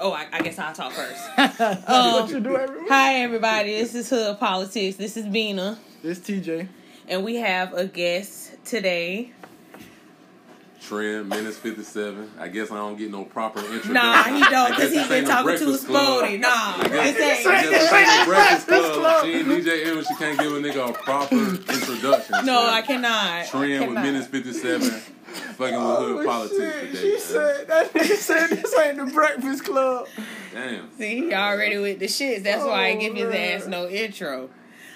Oh, I, I guess I'll talk first. um, what you do every. Hi, everybody. This is Hood Politics. This is Bina. This TJ. And we have a guest today. Trend minutes fifty seven. I guess I don't get no proper introduction. Nah, he don't because guess he's this been talking to Breakfast his Club. Nah, I guess, this I ain't. guess this ain't no Breakfast Breakfast Club. Club. She ain't DJ Envy. She can't give a nigga a proper introduction. No, So, I cannot. Trend with Cannot. minutes fifty seven. Fucking with hood Oh, politics shit. today. She man. said that nigga said this ain't the Breakfast Club. Damn. See, he already with the shits. That's why I Oh, give his ass no intro.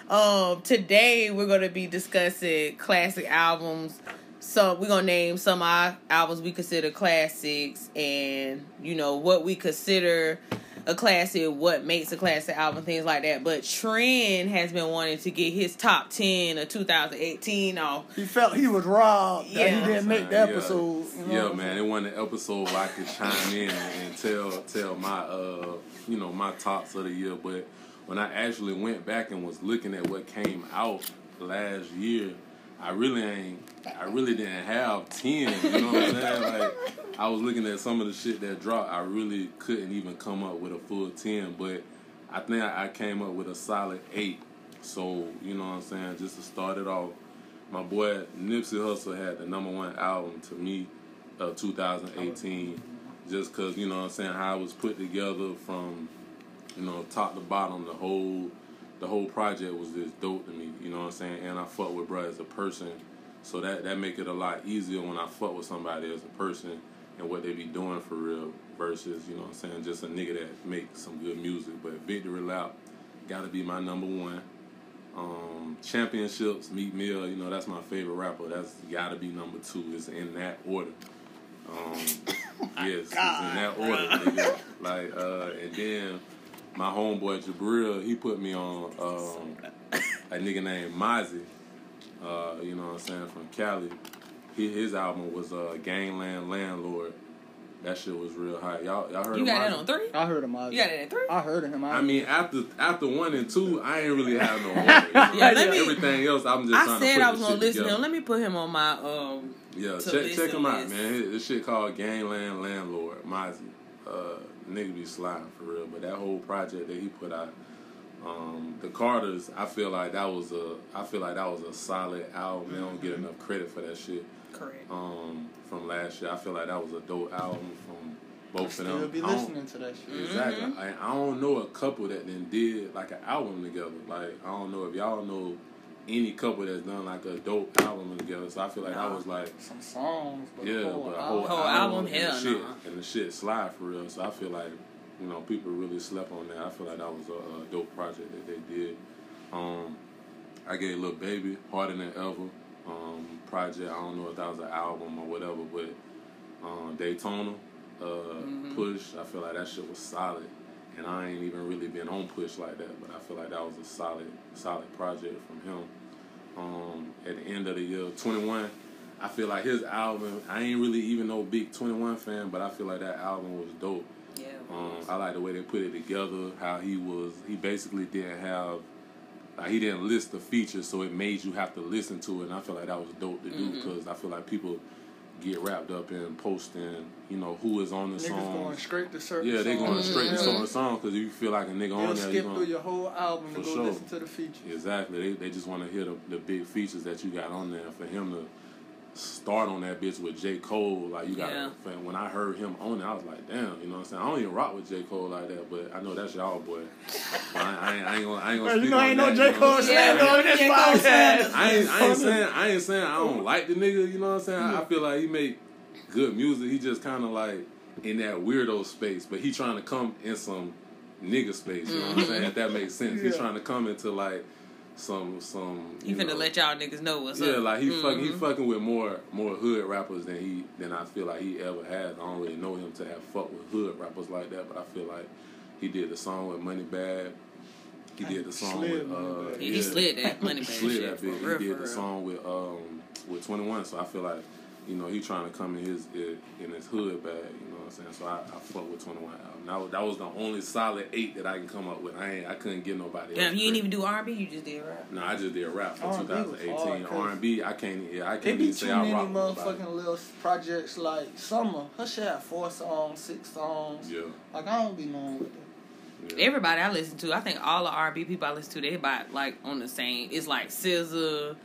Um, today we're gonna be discussing classic albums. So we're gonna name some of our albums we consider classics, and you know what we consider a classic, what makes a classic album, things like that. But Trend has been wanting to get his top ten of 2018 off. He felt he was robbed that he didn't make the Yeah. episode. You know Yeah, man, it wasn't an episode where I could chime in and tell tell my uh you know my tops of the year. But when I actually went back and was looking at what came out last year, I really ain't I really didn't have ten. You know what I'm saying? Like I was looking at some of the shit that dropped. I really couldn't even come up with a full ten, but I think I came up with a solid eight. So you know what I'm saying? Just to start it off, my boy Nipsey Hussle had the number one album to me of 2018 just because you know what I'm saying how it was put together from you know top to bottom the whole the whole project was just dope to me you know what I'm saying and I fuck with bro as a person so that that make it a lot easier when I fuck with somebody as a person and what they be doing for real versus you know what I'm saying just a nigga that makes some good music but Victory Lap gotta be my number one um, championships, Meek Mill, you know, that's my favorite rapper. That's gotta be number two. It's in that order. Um, yes, it's in that order, nigga. Like, uh, and then my homeboy Jabril, he put me on um, a nigga named Mozzy, uh, you know what I'm saying, from Cali. He, his album was uh, Gangland Landlord. That shit was real hot. Y'all, y'all heard You of got that Mozzy? on three? I heard him out. You got it at three? I heard of him. I mean, after after one and two, I ain't really have no order. you know? Yeah, let me- Everything else, I'm just I trying said to put I was gonna listen to him. Let me put him on my um. Yeah, check check listen him out, man. This shit called Gangland Landlord, Mozzy. Uh, nigga be sliding for real, but that whole project that he put out, um, the Carters, I feel like that was a, I feel like that was a solid album. They don't get enough credit for that shit. Correct. Um, from last year, I feel like that was a dope album from both of Still them. be listening to that shit. Exactly. Mm-hmm. I, I don't know a couple that then did like an album together. Like I don't know if y'all know any couple that's done like a dope album together. So I feel like that Nah. was like Some songs, but yeah, the whole but a album. whole, Whole album, and hell the shit nah. and the shit slide for real. So I feel like you know people really slept on that. I feel like that was a, a dope project that they did. Um, I gave Lil Baby Harder Than Ever um, project. I don't know if that was an album or whatever, but um, Daytona uh, Mm-hmm. Push. I feel like that shit was solid. And I ain't even really been on Push like that, but I feel like that was a solid, solid project from him. Um, at the end of the year, 21. I feel like his album. I ain't really even no big 21 fan, but I feel like that album was dope. Yeah. Um, I like the way they put it together. How he was, he basically didn't have, like he didn't list the features, so it made you have to listen to it. And I feel like that was dope to do Mm-hmm. because I feel like people get wrapped up in posting, you know, who is on the Niggas song. going straight to certain Yeah, they going songs. straight to mm-hmm. certain song because you feel like a nigga They'll on there. you skip gonna- through your whole album to For go sure. listen to the features. Exactly. They they just want to hear the, the big features that you got on there. For him to start on that bitch with J. Cole, like you got Yeah. to when I heard him on it, I was like, damn, you know what I'm saying? I don't even rock with J. Cole like that, but I know that's y'all boy. But I, I, ain't, I ain't gonna I ain't gonna Bro, you speak know on ain't no that, J. you know what Cole I'm on this podcast. I ain't, I ain't saying I ain't saying I don't like the nigga, you know what I'm saying? I feel like he make good music. He just kind of like in that weirdo space, but he trying to come in some nigga space. You know what I'm mm-hmm. saying? If that makes sense, he's trying to come into like some some. You You finna know, let y'all niggas know what's yeah, up. Yeah, like he fucking he fucking with more more hood rappers than he than I feel like he ever has. I don't really know him to have fucked with hood rappers like that, but I feel like he did the song with Moneybagg. He did the song Slid with uh, Moneybagg. He, he slid that money back slid shit that for bit. real, He did the real. song with um with Twenty One, so I feel like you know, he trying to come in his in his hood bag. You know what I'm saying? So I, I fuck with Twenty One album. That was, that was the only solid eight that I can come up with. I ain't I couldn't get nobody. Damn, you didn't even do R and B. You just did rap. No, I just did rap for R&B was 2018. R and B, I can't. Yeah, I can't be even too say I many rock with nobody. motherfucking little projects like Summer. Her shit had four songs, six songs. Yeah, Like I don't be knowing with that. yeah. Everybody I listen to, I think all the R and B people I listen to, they about like on the same. It's like SZA,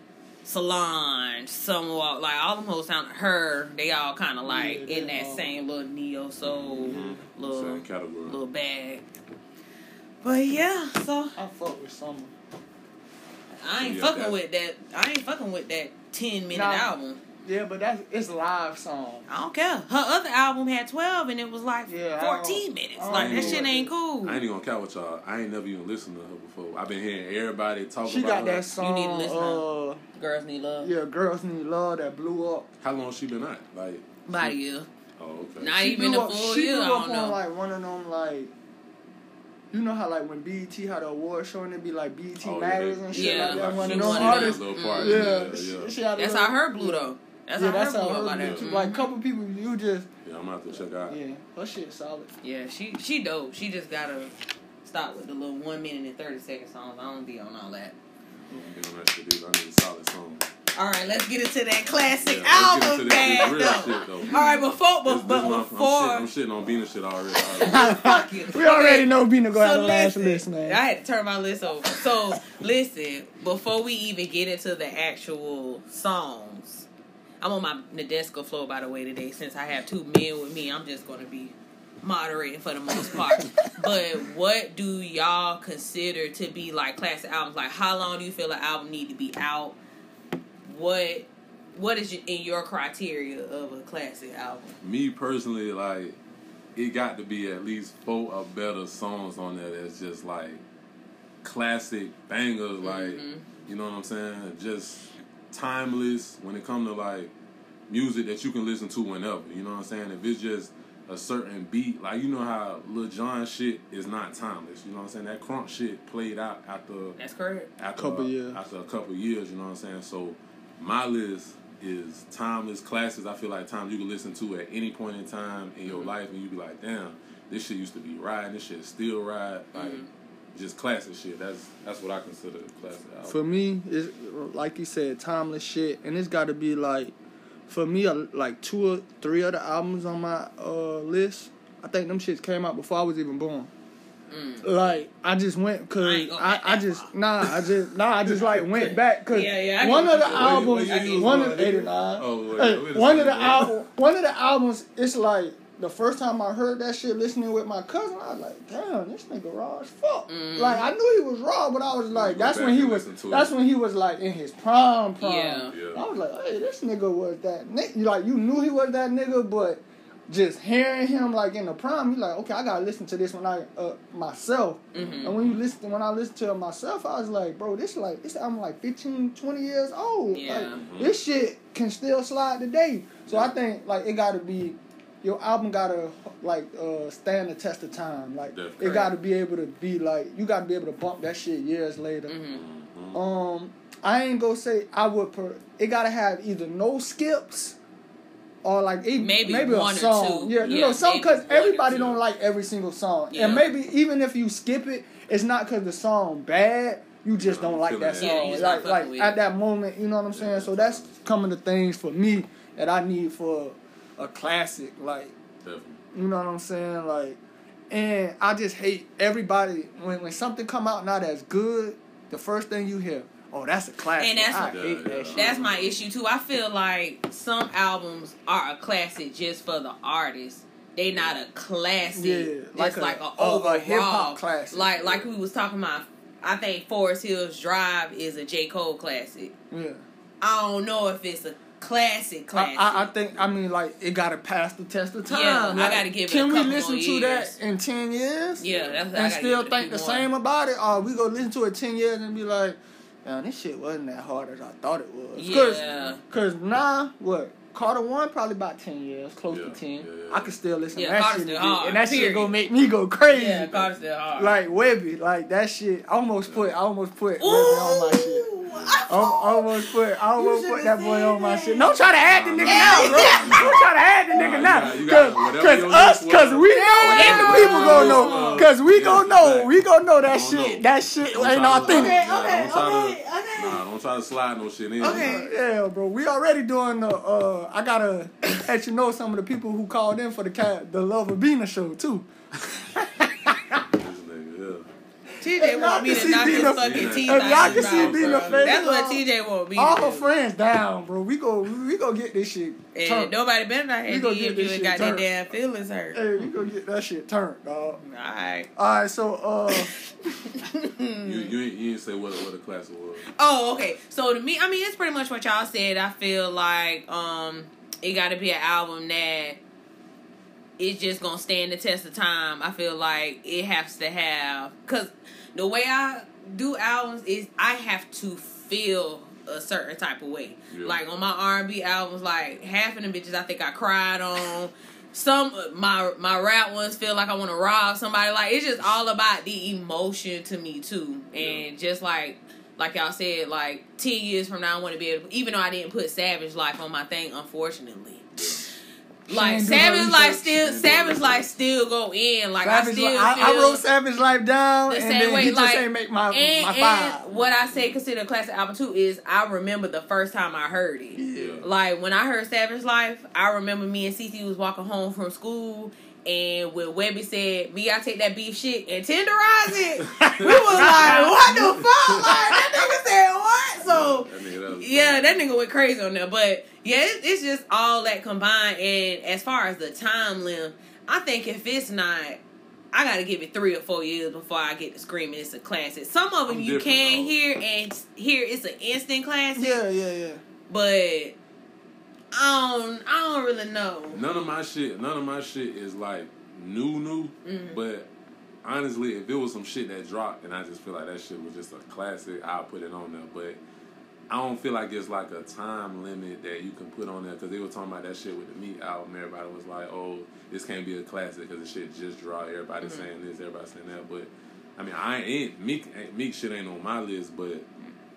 Solange, Summer, like all them hoes sound her. They all kind of like Yeah, in that all- same little neo soul Mhm. little Same category. little bag. But yeah, so I fuck with Summer. I ain't Yeah, fucking that- with that. I ain't fucking with that ten minute Nah. album. Yeah, but that's it's live song. I don't care. Her other album had twelve and it was like Yeah, fourteen minutes. Like that shit ain't cool. I ain't even gonna count with y'all. I ain't never even listened to her before. I've been hearing everybody talk She about got her. that song. need to listen uh, Girls need love. yeah, girls need love that blew up. How long she been out? Like, About a year. oh okay. Not she even a full she year. blew I up don't on know. like one of them like. You know how like when BET had an award show and it'd be like BET Oh, matters they- and shit Yeah. like that. One She of them artists. Mm. part, Yeah, yeah, she, yeah. she had That's little- how her blew though. That's yeah, how that's her blew how up her like blew that. too. Mhm. Like couple people, you just Yeah, I'm gonna have to check out. yeah, her shit solid. Yeah, she she dope. She just gotta stop with the little one minute and thirty second songs. I don't be on all that. I ain't on that shit either. I need solid song. All right, let's get into that classic Yeah, let's get album into this, bag this though. shit though. All right, before This- but, this but one, I'm, before I'm, shitting, I'm shitting on Bina shit already. already. fuck you. We already know Bina go So out the last listen, list, man. I had to turn my list over. So listen, before we even get into the actual songs, I'm on my Nadesco flow by the way today. Since I have two men with me, I'm just gonna be moderating for the most part. but what do y'all consider to be like classic albums? Like how long do you feel an album need to be out? What what is in your criteria of a classic album? Me personally, like, it got to be at least four or better songs on there that's just like classic bangers, like Mhm. you know what I'm saying? Just timeless when it comes to like music that you can listen to whenever. You know what I'm saying? If it's just a certain beat, like you know how Lil Jon shit is not timeless. You know what I'm saying? That crunk shit played out after That's correct. after Couple a, years. after a couple years. You know what I'm saying? So my list is timeless classics. I feel like times you can listen to at any point in time in your life, and you be like, damn, this shit used to be riding. This shit still ride. Like Mhm. just classic shit. That's that's what I consider classic album. For me, it's like you said, timeless shit, and it's got to be like, for me, like two or three other albums on my uh, list. I think them shits came out before I was even born. Mm. Like I just went I cause ain't gonna I, I, just far. nah I just nah I just like went back cause Yeah, yeah, one of the what albums What year you was one born, of nigga? eighty nine Oh, wait, Hey, wait a one of the second, bro. album one of the albums it's like the first time I heard that shit listening with my cousin I was like damn this nigga raw as fuck Mhm. like I knew he was raw but I was like that's when he and was listen to that's it. when he was like in his prime prime Yeah. Yeah. I was like hey this nigga was that nigga like you knew he was that nigga but just hearing him like in the prime, you like, okay, I gotta listen to this when I uh, myself. Mhm. And when you listen, when I listen to it myself, I was like, bro, this like this I'm like 15, 20 years old. Yeah. Like, Mhm. this shit can still slide today. So I think like it gotta be your album gotta like uh, stand the test of time. Like Definitely. it gotta be able to be like you gotta be able to bump that shit years later. Mhm. Mhm. Um, I ain't gonna say I would. Per, it gotta have either no skips or like it, Maybe maybe one a or song. two. Yeah, you know, some because everybody don't like every single song, Yeah. and maybe even if you skip it, it's not because the song bad. You just don't like that that. song. Yeah, you just not like like at that moment, you know what I'm saying. So that's coming to things for me that I need for a classic. Like Definitely. you know what I'm saying? Like, and I just hate everybody when when something come out not as good. The first thing you hear, oh, that's a classic. And that's- I Yeah, hate yeah. that shit. That's my issue too. I feel like some albums are a classic just for the artist. They not a classic. Yeah, just like like, a- a, a- a overall hip-hop classic. Like like we was talking about. I think Forest Hills Drive is a J Cole classic. yeah. I don't know if it's a classic I, classic. I, I think I mean like it gotta pass the test of time. Yeah, I gotta give it Can we listen to years. that in ten years? yeah, that's I and still give think the more. same about it, or we go listen to it ten years and be like, man, this shit wasn't that hard as I thought it was. Yeah. Cause now what? Carter one probably about ten years, close Yeah, to ten. yeah, yeah. I can still listen Yeah, to that Carter's shit, still hard, and that shit gonna make me go crazy. Yeah, Carter's still hard. Like Webbie, like that shit. I almost put, I almost put Webbie on my shit. I almost put I almost put that boy said on my that. shit. Don't try to add the nigga now, nah, bro. Don't try to add the nigga now. Cause, cause us, cause we know, Yeah. and the people gonna know. Cause we gonna know, we gonna know that shit. That shit ain't try to- authentic. Okay, okay, don't try to- okay, okay. Nah, don't try to slide no shit in. Okay. Yeah, bro. We already doing the. Uh, I gotta let you know some of the people who called in for the cat, the Love of Bina show too. This nigga, yeah. TJ y'all want me can to see knock his fucking if teeth y'all out can see mouth, Dina bro. face, That's what dog. TJ want me All to her friends down, bro. We go, we go get this shit. And turned. nobody better not We have gonna get if you this ain't shit got their turned. damn feelings hurt. Hey, we gonna get that shit turned, dog. Alright. All right, so uh, You, you, ain't, you ain't say what, what the class was. Oh, okay. So to me, I mean, it's pretty much what y'all said. I feel like um, it got to be an album that is just gonna stand the test of time. I feel like it has to have because the way I do albums is I have to feel a certain type of way. Yeah. Like on my R and B albums, like half of them bitches I think I cried on. Some my my rap ones feel like I want to rob somebody. Like it's just all about the emotion to me too, and just like like y'all said, like ten years from now, I want to be able. even though I didn't put Savage Life on my thing, unfortunately. Like She ain't do her Savage Life still, She ain't do her Savage Life still go in. Like Savage I still Li- I, I wrote Savage Life down, the and same then way. he just like ain't make my and, my and five. what I say consider a classic album too is I remember the first time I heard it. Yeah. Like when I heard Savage Life, I remember me and Cece was walking home from school. And when Webbie said, "Me, I take that beef shit and tenderize it," we was like, "What the fuck?" Like that nigga said, "What?" So That nigga, that was yeah, that nigga went crazy on there. But yeah, it, it's just all that combined. And as far as the time limit, I think if it's not, I got to give it three or four years before I get to screaming. It's a classic. Some of them I'm you can though. hear and hear it's an instant classic. Yeah, yeah, yeah. But I don't, I don't really know. None of my shit, none of my shit is like new, new. Mhm. But honestly, if it was some shit that dropped and I just feel like that shit was just a classic, I'll put it on there. But I don't feel like it's like a time limit that you can put on there because they were talking about that shit with the Meek album. Everybody was like, "Oh, this can't be a classic because the shit just dropped." Everybody Mhm. saying this, everybody saying that. But I mean, I ain't Meek. Meek shit ain't on my list, but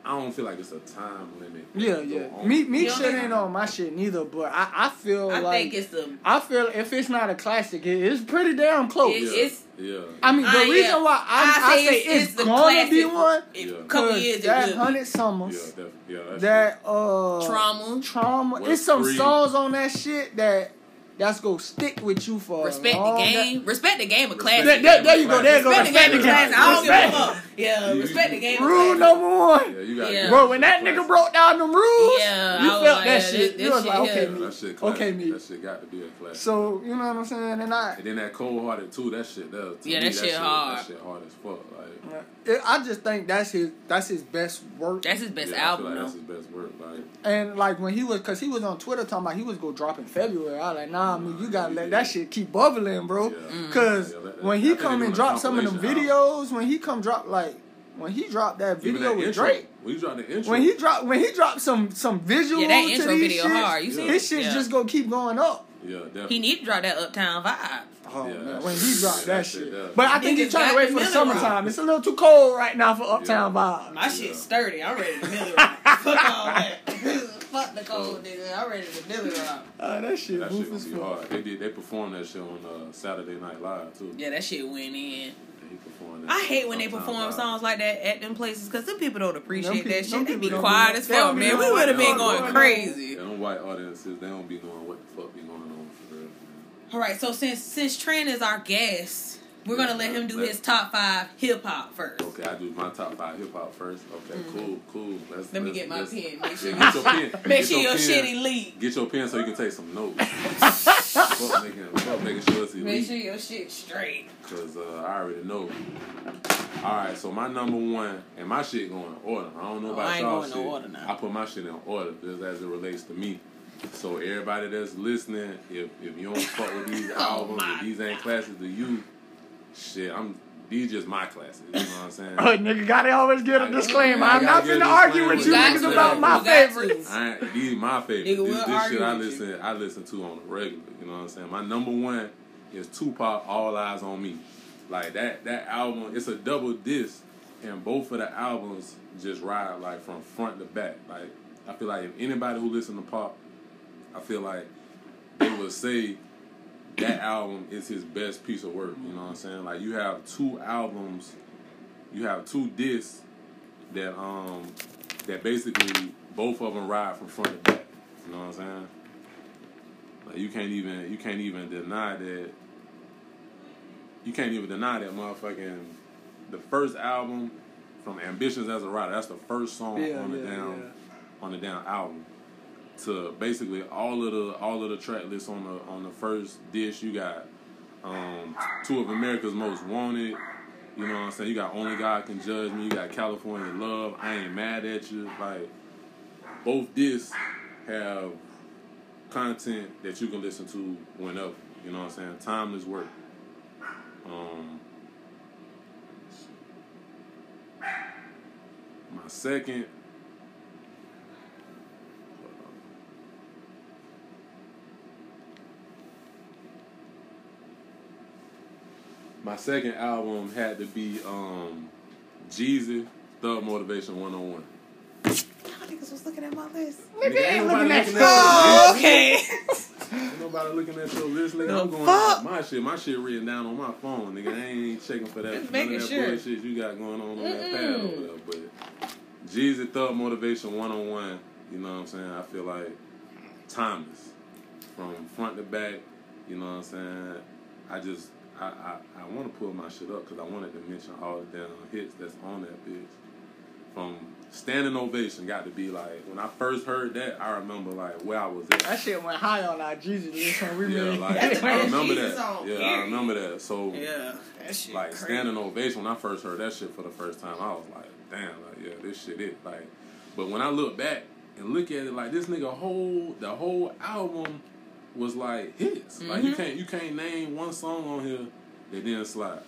I don't feel like it's a time limit. Yeah, yeah. on. Me, me shit don't ain't on my shit neither. But I, I feel I like think it's the. I feel if it's not a classic, it, it's pretty damn close. It- Yeah, it's- yeah. I mean, the Uh, reason yeah. why I, I, say it's, the gonna be classic. one. In Yeah. a years, that it will hundred Yeah, summers. Yeah, that's that uh trauma. trauma. What's It's some free? songs on that shit that that's gonna stick with you for a Respect the long game. Respect the game of class. There, there, there you go. There you go. Respect the game of class. I don't give a fuck. Yeah, You- respect the game of Rule classic. number one. Yeah, you got Yeah. Bro, when that nigga broke down them rules, Yeah, you I felt like, that yeah, shit. this- you was shit like, here. okay, Yeah, me. that shit classic. Okay, me. That shit got to be a classic. So you know what I'm saying? And I, and then that cold hearted too. That shit. That, to Yeah, me, that shit hard. That shit hard as fuck. Like, it, I just think that's his that's his best work. That's his best yeah, I feel album, like that's his best work. Like, And like when he was, cause he was on Twitter talking about he was gonna drop in February. I was like, nah, I you gotta let that shit keep bubbling, bro. Yeah. Mm. Cause Yeah, let- when he think come and drop some of them videos, when he come drop like when he dropped that video that with intro, Drake, When you drop the intro, when he dropped when he dropped some some visuals Yeah, that to intro these video shits, hard. You Yeah. see his shit Yeah. just gonna keep going up. Yeah, definitely. He need to drop that Uptown vibe. Oh Yeah, man, when he dropped that that shit. shit, yeah. But I think he's trying to wait for the summertime. Rock. It's a little too cold right now for Uptown Yeah. Vibe. My Yeah. shit's sturdy. I'm ready to mill it rock. Fuck all that. Fuck the cold nigga. I'm ready to mill it rock. Uh, that shit, that roof shit as gonna be hard. They did. They performed that shit on uh, Saturday Night Live too. Yeah, that shit went in. And he performed that I hate when they perform Vibe. songs like that at them places because some people don't appreciate Them that people- shit. They them be quiet as they fuck, man. We would have been going going on. crazy. Yeah, them white audiences, they don't be knowing what the fuck be going on for real. man. All right, so since since Trent is our guest, we're gonna let him do his top five hip hop first. Okay, I do my top five hip hop first. Okay, cool, cool. Let's, Mm-hmm. Let me get my pen. Make sure Yeah, get your pen. Make Get sure your pen. shit elite. Get your pen so you can take some notes. fuck making, fuck making sure it's Make sure your shit straight. Cause uh, I already know. All right, so my number one and my shit going in order. I don't know Oh, about I ain't y'all going shit. no order now. I put my shit in order just as it relates to me. So everybody that's listening, if if you don't fuck with these Oh, albums, my if these ain't classics to you, shit, I'm these just my classics. You know what I'm saying? Oh, nigga, gotta always get a I- disclaimer. I I'm not get a finna argue with you You niggas got about my You got to. favorites. I ain't, these my favorites. Nigga, this this shit I with you. listen I listen to on the regular. You know what I'm saying? My number one is Tupac. All Eyez on Me. Like that that album. It's a double disc, and both of the albums just ride like from front to back. Like I feel like if anybody who listen to pop, I feel like they would say that album is his best piece of work. You know what I'm saying? Like you have two albums, you have two discs that um that basically both of them ride from front to back. You know what I'm saying? Like you can't even you can't even deny that. You can't even deny that motherfucking the first album from Ambitionz Az a Ridah. That's the first song Yeah, on the yeah, down yeah. on the down album. To basically all of the all of the track lists on the on the first dish, you got um, two of America's Most Wanted. You know what I'm saying? You got Only God Can Judge Me. You got California Love. I Ain't Mad at You. Like both discs have content that you can listen to whenever. You know what I'm saying? Timeless work. Um, my second. My second album had to be um, Jeezy, Thug Motivation 101. Y'all niggas was looking at my list. Nigga, ain't nobody looking at Oh, your list. okay. Ain't nobody looking at your list, nigga. The I'm going fuck? my shit. My shit written down on my phone, nigga. I ain't checking for that. Just none making of that sure. bullshit you got going on on that pad over there. But Jeezy Thug Motivation 101, you know what I'm saying? I feel like timeless. From front to back, you know what I'm saying? I just, I, I, I want to pull my shit up because I wanted to mention all the damn hits that's on that bitch. From Standing Ovation got to be like, when I first heard that, I remember like where I was at. That shit went high on our Jeezy list when we Yeah, made. like I remember Jesus that. song, Yeah, I remember that. So Yeah, that shit like crazy. standing ovation when I first heard that shit for the first time, I was like, damn, like yeah, this shit it. Like, but when I look back and look at it, like this nigga whole the whole album was like hits. Like you Mhm. can't you can't name one song on here that didn't slide.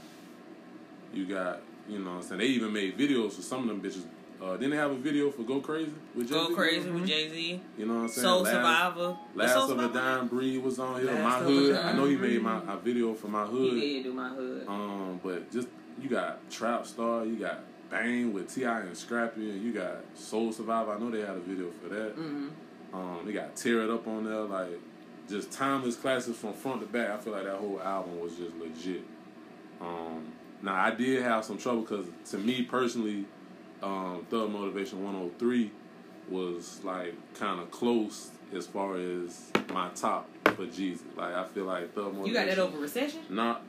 You got you know what I'm saying they even made videos for some of them bitches. Uh, didn't they have a video for Go Crazy with Go Jay-Z? crazy with Jay Z. You know what I'm saying? Soul Last- Survivor. Last Soul of a Survivor? Dime Breed was on here. Last my hood. I know he made my a video for my He hood. did do my hood. Um, but just you got Trap Star, you got Bang with T.I. and Scrappy, and you got Soul Survivor. I know they had a video for that. Mm-hmm. Um, they got Tear It Up on there, like just timeless classics from front to back. I feel like that whole album was just legit. Um, now I did have some trouble because to me personally, um, Thug Motivation 103 was like kind of close as far as my top for Jeezy. Like I feel like Thug Motivation. You got that over recession? Not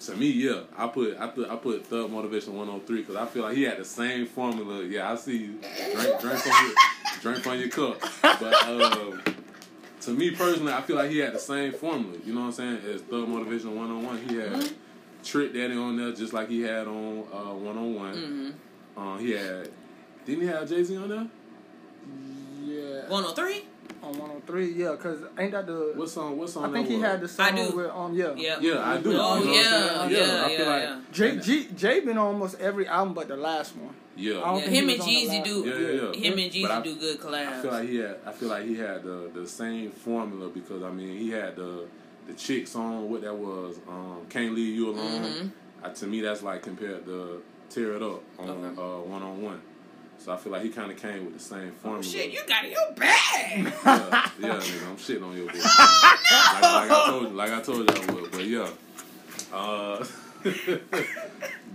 to me, yeah. I put I put I put Thug Motivation 103 because I feel like he had the same formula. Yeah, I see you drink drink from your drink from your cup. But um, to me personally, I feel like he had the same formula. You know what I'm saying? As Thug Motivation 101, he had Mhm. Trick Daddy on there just like he had on uh, 101. Mm-hmm. Uh, he had didn't he have Jay Z on there? Yeah. 103? On 103, yeah, because ain't that the. What song? What song? I think that he was? had the song with, um, yeah. Yeah. Yeah, I do. Oh, You know what I'm yeah, yeah, I feel yeah, like yeah. Jay, G, Jay been on almost every album but the last one. Yeah. Yeah, him and was Jeezy do. Yeah, yeah, yeah. Him and Jeezy do good collabs. I feel like he had. I feel like he had the the same formula because I mean he had the the chick song. What that was? Um, Can't leave you alone. Mhm. Uh, to me, that's like compared to Tear It Up on uh, One on One. So I feel like he kind of came with the same formula. Oh, shit, you got it in your bag. yeah, yeah, nigga, I'm shitting on your bitch. like, like I told you, like I told you I would, but yeah. Uh,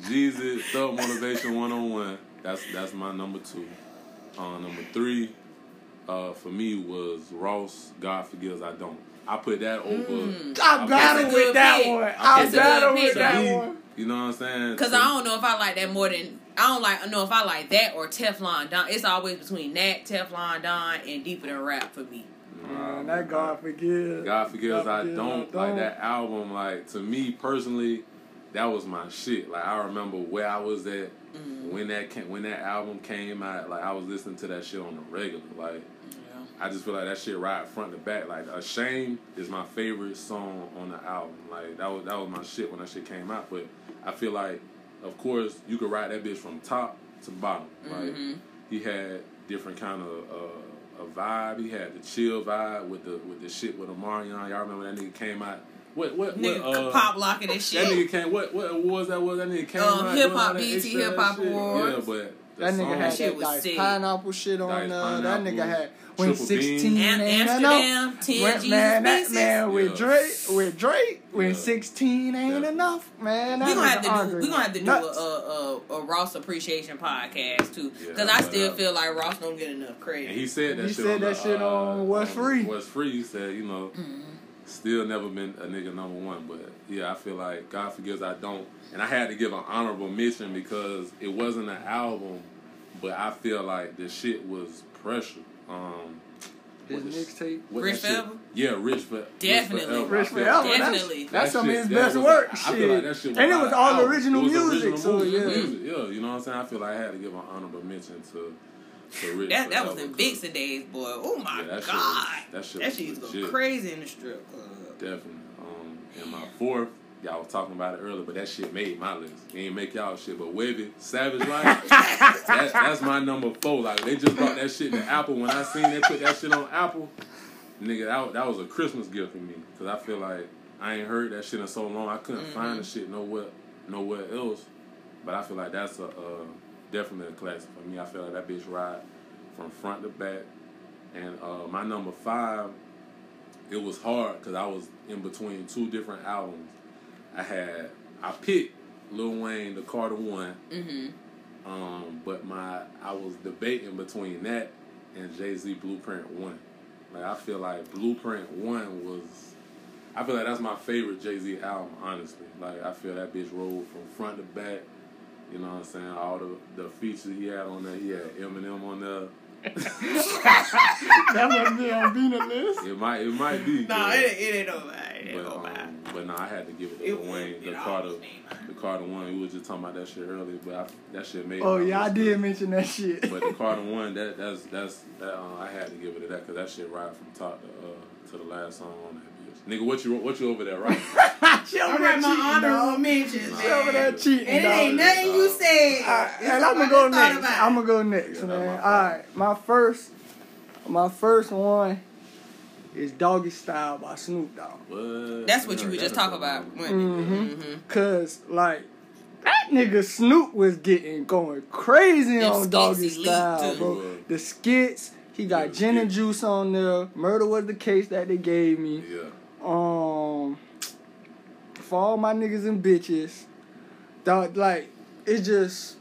Jeezy, Thug Motivation One on One. That's that's my number two. Uh, number three, uh, for me was Ross. God forgives, I don't. I put that over. Mm. I That's battle with good that pick. one. I I a good battle with that me, one. You know what I'm saying? Cause To- I don't know if I like that more than I don't like I know if I like that or Teflon Don. It's always between that Teflon Don and Deeper Than Rap for me. Man, that God forgives. God forgives, I forgives, don't like that album. Like to me personally, that was my shit. Like I remember where I was at Mm. when that came, when that album came out. Like I was listening to that shit on the regular. Like Yeah. I just feel like that shit right front to back. Like Ashamed is my favorite song on the album. Like that was that was my shit when that shit came out. But I feel like, of course, you could ride that bitch from top to bottom. Like Mhm. he had different kind of uh, a vibe. He had the chill vibe with the with the shit with Omarion. Y'all remember that nigga came out What what Nigga what? Uh, pop locking and That shit. That nigga came. What what awards that was? That nigga came. Um, out hip hop, all that BET Hip Hop shit. Awards. Yeah, but That nigga song- had shit that was Dice sick. pineapple shit on Dice there. That nigga had when triple sixteen bean. Am- ain't Amsterdam, enough. 10 When- man, that pieces. man with Yeah. Drake, with Drake, when Yeah. sixteen ain't Yeah. enough, man. That we gonna have to do. Andre We gonna have to do a, a, a, a Ross appreciation podcast too, Yeah, because I still uh, feel like Ross don't get enough credit. And credit. he said that He shit said on that the, shit uh, on What's Free. What's free? He said, you know, Mm-hmm. Still never been a nigga number one, but yeah, I feel like God forgives I don't, and I had to give an honorable mention because it wasn't an album, but I feel like the shit was pressure. Um, His what the mixtape. what Rich that Forever? Yeah, Rich, for, Definitely. Rich Forever. Rich I feel- Forever. Definitely. That's, that's That some of his that best was- work. I shit. feel like that shit was and it was all original It was music. original so yeah. music, yeah, you know what I'm saying. I feel like I had to give an honorable mention to to Rich. That that was in Vixen days, boy. Oh my Yeah, that shit god, was- that shit was shit used to go crazy in the strip club. Definitely. Um, and my fourth, y'all was talking about it earlier, but that shit made my list. It ain't make y'all shit, but Webbie, Savage Life, that, that's my number four. Like they just brought that shit to Apple. When I seen they put that shit on Apple, nigga, that, that was a Christmas gift for me. Cause I feel like I ain't heard that shit in so long. I couldn't find the shit nowhere, nowhere else. But I feel like that's a uh, definitely a classic for me. I feel like that bitch ride from front to back. And uh, my number five it was hard because I was in between two different albums. I had I picked Lil Wayne, the Carter One, Mm-hmm. um, but my I was debating between that and Jay Z Blueprint One. Like I feel like Blueprint One was, I feel like that's my favorite Jay Z album. Honestly, like I feel that bitch rolled from front to back. You know what I'm saying? All the the features he had on there, he had Eminem on there. That wasn't me on being list. It might it might be. Nah, but- it, it ain't nobody. It ain't But, nobody. um, but no, I had to give it to It Lil Wayne, was- the it Carter, the Carter one. We was just talking about that shit earlier, but I, that shit made. Oh my yeah, I list. did mention that shit. But the Carter one, that that's that's that. Uh, I had to give it to that because that shit ride from top to uh, to the last song on that bitch. Nigga, what you what you over there right? I'm there my honorable dog. Mentions, She over there cheating, And it ain't nothing you said. Alright, It's and I'm gonna go next. I'm gonna go next, Yeah, man. All right, my All fault. right, my first, my first one is "Doggy Style" by Snoop Dogg. What? That's what you Yeah, were just that's talking about. I'm- Mm-hmm. Cause like that nigga Snoop was getting going crazy Them on Doggy Style, bro. The skits, he got Yeah, gin and juice on there. Murder was the case that they gave me. Yeah. Um, for all my niggas and bitches, dog, like it's just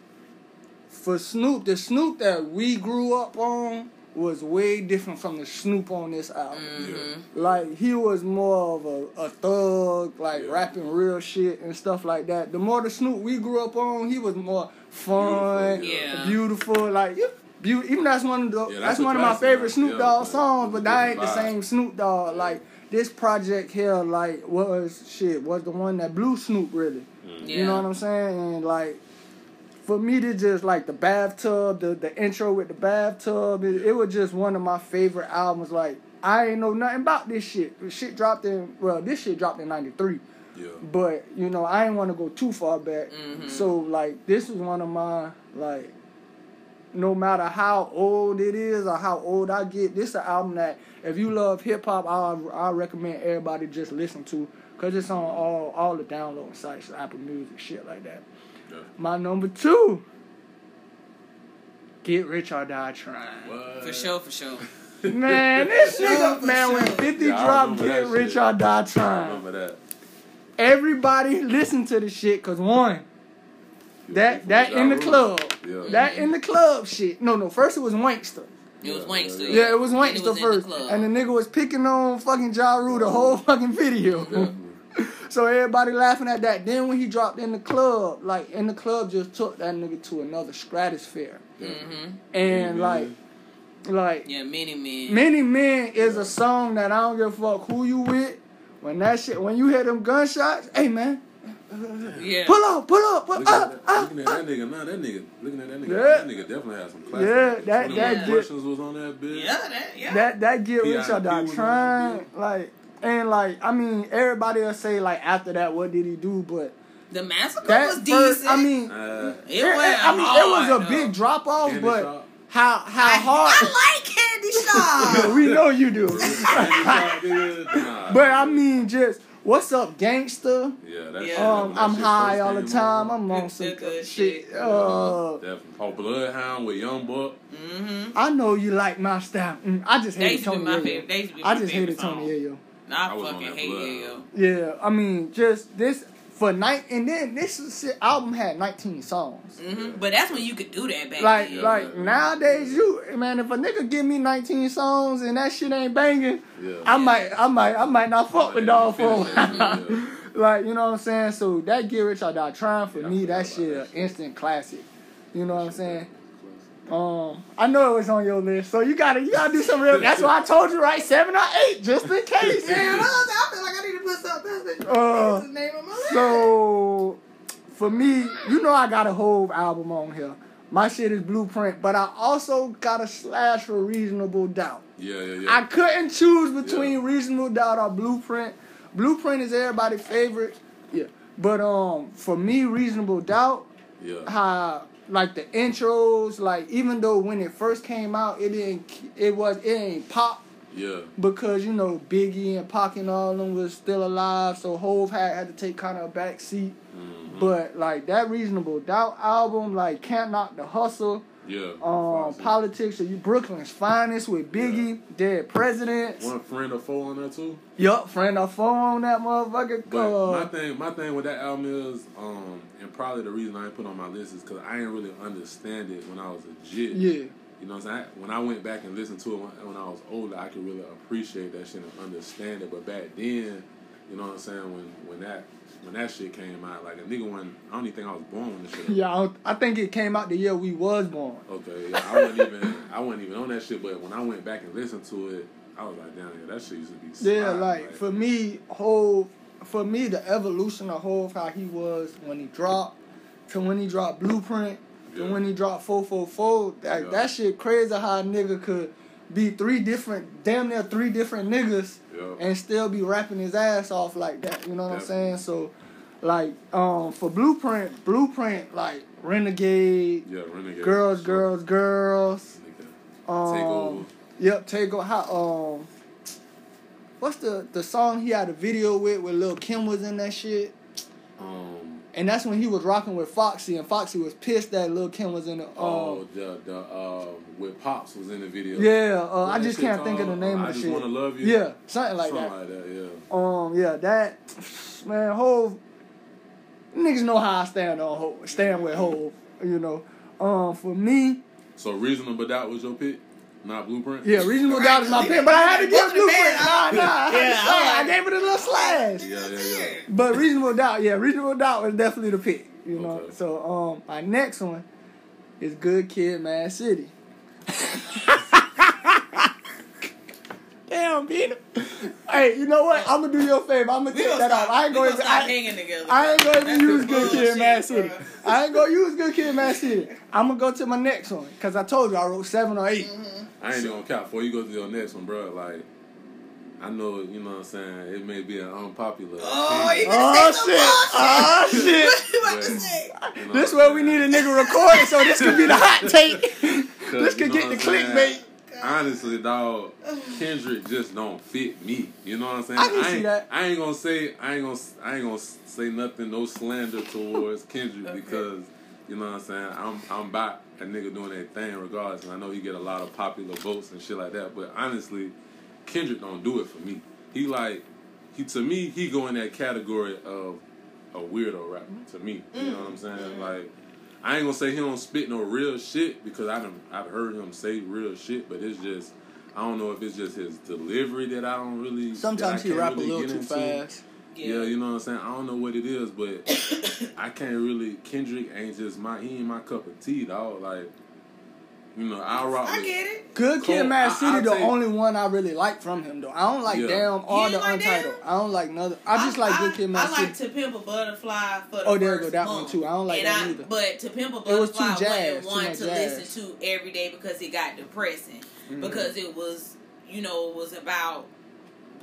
for Snoop. The Snoop that we grew up on was way different from the Snoop on this album. Mm-hmm. Like he was more of a, a thug, like Yeah. rapping real shit and stuff like that. The more the Snoop we grew up on, he was more fun, Beautiful, yeah. beautiful. Like you- beau- even that's one of the Yeah, that's, that's one of my favorite. Snoop Yeah, Dogg songs. But that ain't the same. Snoop Dogg. Yeah. Like this project here, like was shit was the one that blew Snoop really. Mm. Yeah. You know what I'm saying? And like for me to just like the bathtub, the the intro with the bathtub, it, it was just one of my favorite albums. Like I ain't know nothing about this shit. The shit dropped in well, this shit dropped in '93. Yeah. But you know, I ain't want to go too far back. Mhm. So like, this was one of my like, no matter how old it is or how old I get, this is an album that if you love hip hop, I I recommend everybody just listen to, cause it's on all all the download sites, Apple Music, shit like that. Yeah. My number two, Get Rich or Die Trying. What? For sure, for sure. Man, this For sure, nigga, for man, when 50 Yeah, drop Get Rich shit. or Die I Trying. remember that. Everybody listen to the shit, cause one, that that in the club, Yeah. that in the club shit. No, no, first it was Wankster. It was Yeah, Wankster. yeah, Yeah, it was And Wankster in the first, club. and the nigga was picking on fucking Ja Rule the whole fucking video. Definitely. So everybody laughing at that. Then when he dropped in the club, like in the club, just took that nigga to another stratosphere. Mm-hmm. And like, like Yeah, many men. Many Men is a song that I don't give a fuck who you with. When that shit, when you hear them gunshots, hey man, yeah. pull up, pull up, pull Looking, up, at that, uh, looking at that nigga, nah, that nigga, looking at that nigga, Yeah. that nigga definitely has some classics. Yeah, that- 21 that get- questions was on that bitch. Yeah, that, yeah. that that get P.I.P. rich or die trying, like, and like, I mean, everybody will say like after that, what did he do? But the massacre that was first, decent. I mean, Uh, it it, went I mean, hard, it was a though. big drop off, Candy but Shop. how how I, hard? I like Candy Shop. we know you do. Candy Shop, nigga, nah. But I mean, just What's up, gangster? Yeah, that's Yeah. Um, that I'm high all the time. out. I'm on It's some good shit. shit. Uh, Definitely. Oh, Bloodhound with Young Buck. Mm-hmm. I know you like my style. Mm, I just They hated used Tony my Yayo. favorite. They used I just favorite hated Tony song. Yayo. I, I fucking that hate blood. Yayo. Yeah, I mean, just this for night, and then this is- shit, album had 19 songs. hmm But that's when you could do that back Like, then. Yeah. like nowadays, you man, if a nigga give me 19 songs and that shit ain't banging, Yeah. I might, I might, I might not fuck with dog for a Finish that while. shit, yeah. like, you know what I'm saying? So that Get Rich or Die Trying for Yeah, I me, that shit that an shit. instant classic. You know what I'm saying? Um, I know it was on your list, so you gotta, you gotta do some real. That's why I told you, right? Seven or eight, just in case. Damn, I, I feel like I need to put something. Uh, name of my list. So for me, you know I got a whole album on here. My shit is Blueprint, but I also got a slash for Reasonable Doubt. Yeah, yeah, yeah. I couldn't choose between Yeah. Reasonable Doubt or Blueprint. Blueprint is everybody's favorite. Yeah. But um for me, Reasonable Doubt, Yeah. how like the intros, like even though when it first came out, it didn't it was it ain't pop Yeah. because you know Biggie and Pac and all of them was still alive, so Hove had had to take kind of a back seat. Mhm. But like that Reasonable Doubt album, like Can't Knock the Hustle, Yeah. um, Politics Are You Brooklyn's Finest with Biggie, Dead Presidents. One friend of four on that too. Yup, friend or foe on that motherfucker. But my thing, my thing with that album is, um, and probably the reason I ain't put on my list is because I didn't really understand it when I was a jit. yeah, You know what I'm saying? When I went back and listened to it when, when I was older, I could really appreciate that shit and understand it. But back then, you know what I'm saying? When when that when that shit came out, like a nigga when I don't even think I was born when the shit. yeah. I, I think it came out the year we was born. Okay, yeah, I wasn't even I wasn't even on that shit. But when I went back and listened to it, I was like, damn, yeah, that shit used to be. Yeah, slide, like for me, whole for me, the evolution of Hove, how he was when he dropped, to when he dropped Blueprint, to Yeah. when he dropped 444, that, Yeah. that shit crazy how a nigga could be three different, damn near three different niggas And still be rapping his ass off like that. You know what I'm saying? So, like, um, for Blueprint, Blueprint, like Renegade, Yeah, Renegade. Girls. Girls, Girls. Um, Takeover. Yep, take over. How um, what's the the song he had a video with where Lil Kim was in that shit, Um, and that's when he was rocking with Foxy, and Foxy was pissed that Lil Kim was in the. Um, oh, the the uh, with Pops was in the video. yeah, uh, I just can't think of the name I of the just shit. wanna love you. Yeah, something like Something that. Something like that. Yeah. Um, yeah, that man, Hove. Niggas know how I stand on stand with Hove. You know, um, for me, So reasonable doubt was your pick, not blueprint. yeah, reasonable Right, doubt is my we- pick, but I had to give we- Blueprint. we- Nah, nah, I, had to Yeah, say, I I gave it a little slash. Yeah, yeah, yeah. But reasonable doubt, yeah, reasonable doubt was definitely the pick. You know. Okay. So um my next one is Good Kid Mad City. Damn, Peter. Hey, you know what? I'm gonna do your favor. I'm gonna We take that stop, off. I ain't we going gonna to stop I, hanging together. I ain't going to That's use Good Kid bullshit, Mad City. bro. I ain't gonna use Good Kid Mad City. I'm gonna go to my next one because I told you I wrote seven or 8 Mm-hmm. I ain't even gonna count before you go to your next one, bro. Like, I know, you know what I'm saying. It may be an unpopular. Oh, you opinion, can oh, oh shit! Oh shit! What you about to say? you know This what where we need a nigga recording, so this could be the hot take. This could get the what I'm saying? clickbait. Honestly, dog, Kendrick just don't fit me. You know what I'm saying? I can see ain't, that. I ain't gonna say I ain't gonna I ain't gonna say nothing, no slander towards Kendrick Okay. because you know what I'm saying. I'm I'm about a nigga doing that thing regardless, and I know he get a lot of popular votes and shit like that. But honestly, Kendrick don't do it for me. He like he to me he go in that category of a weirdo rapper to me. You know what I'm mm, saying? Like I ain't gonna say he don't spit no real shit because I done, I've heard him say real shit, but it's just I don't know if it's just his delivery that I don't really. Sometimes he can't rap a little get too into. fast. Yeah. you know what I'm saying. I don't know what it is, but I can't really. Kendrick ain't just my he ain't my cup of tea, dog. Like you know, I rock. I with- get it. Good Kid Cole, Mad City, I'll the take- only one I really like from him though. I don't like Yeah. Damn or You the like Untitled. Damn? I don't like none. I just like Good Kid Mad I like City. To Pimp a Butterfly for the Oh, there you first go, that one too. I don't like and that I, either. But To Pimp a It was too Butterfly jazz, wasn't too one to jazz. listen to every day because it got depressing. Mm-hmm. Because it was, you know, it was about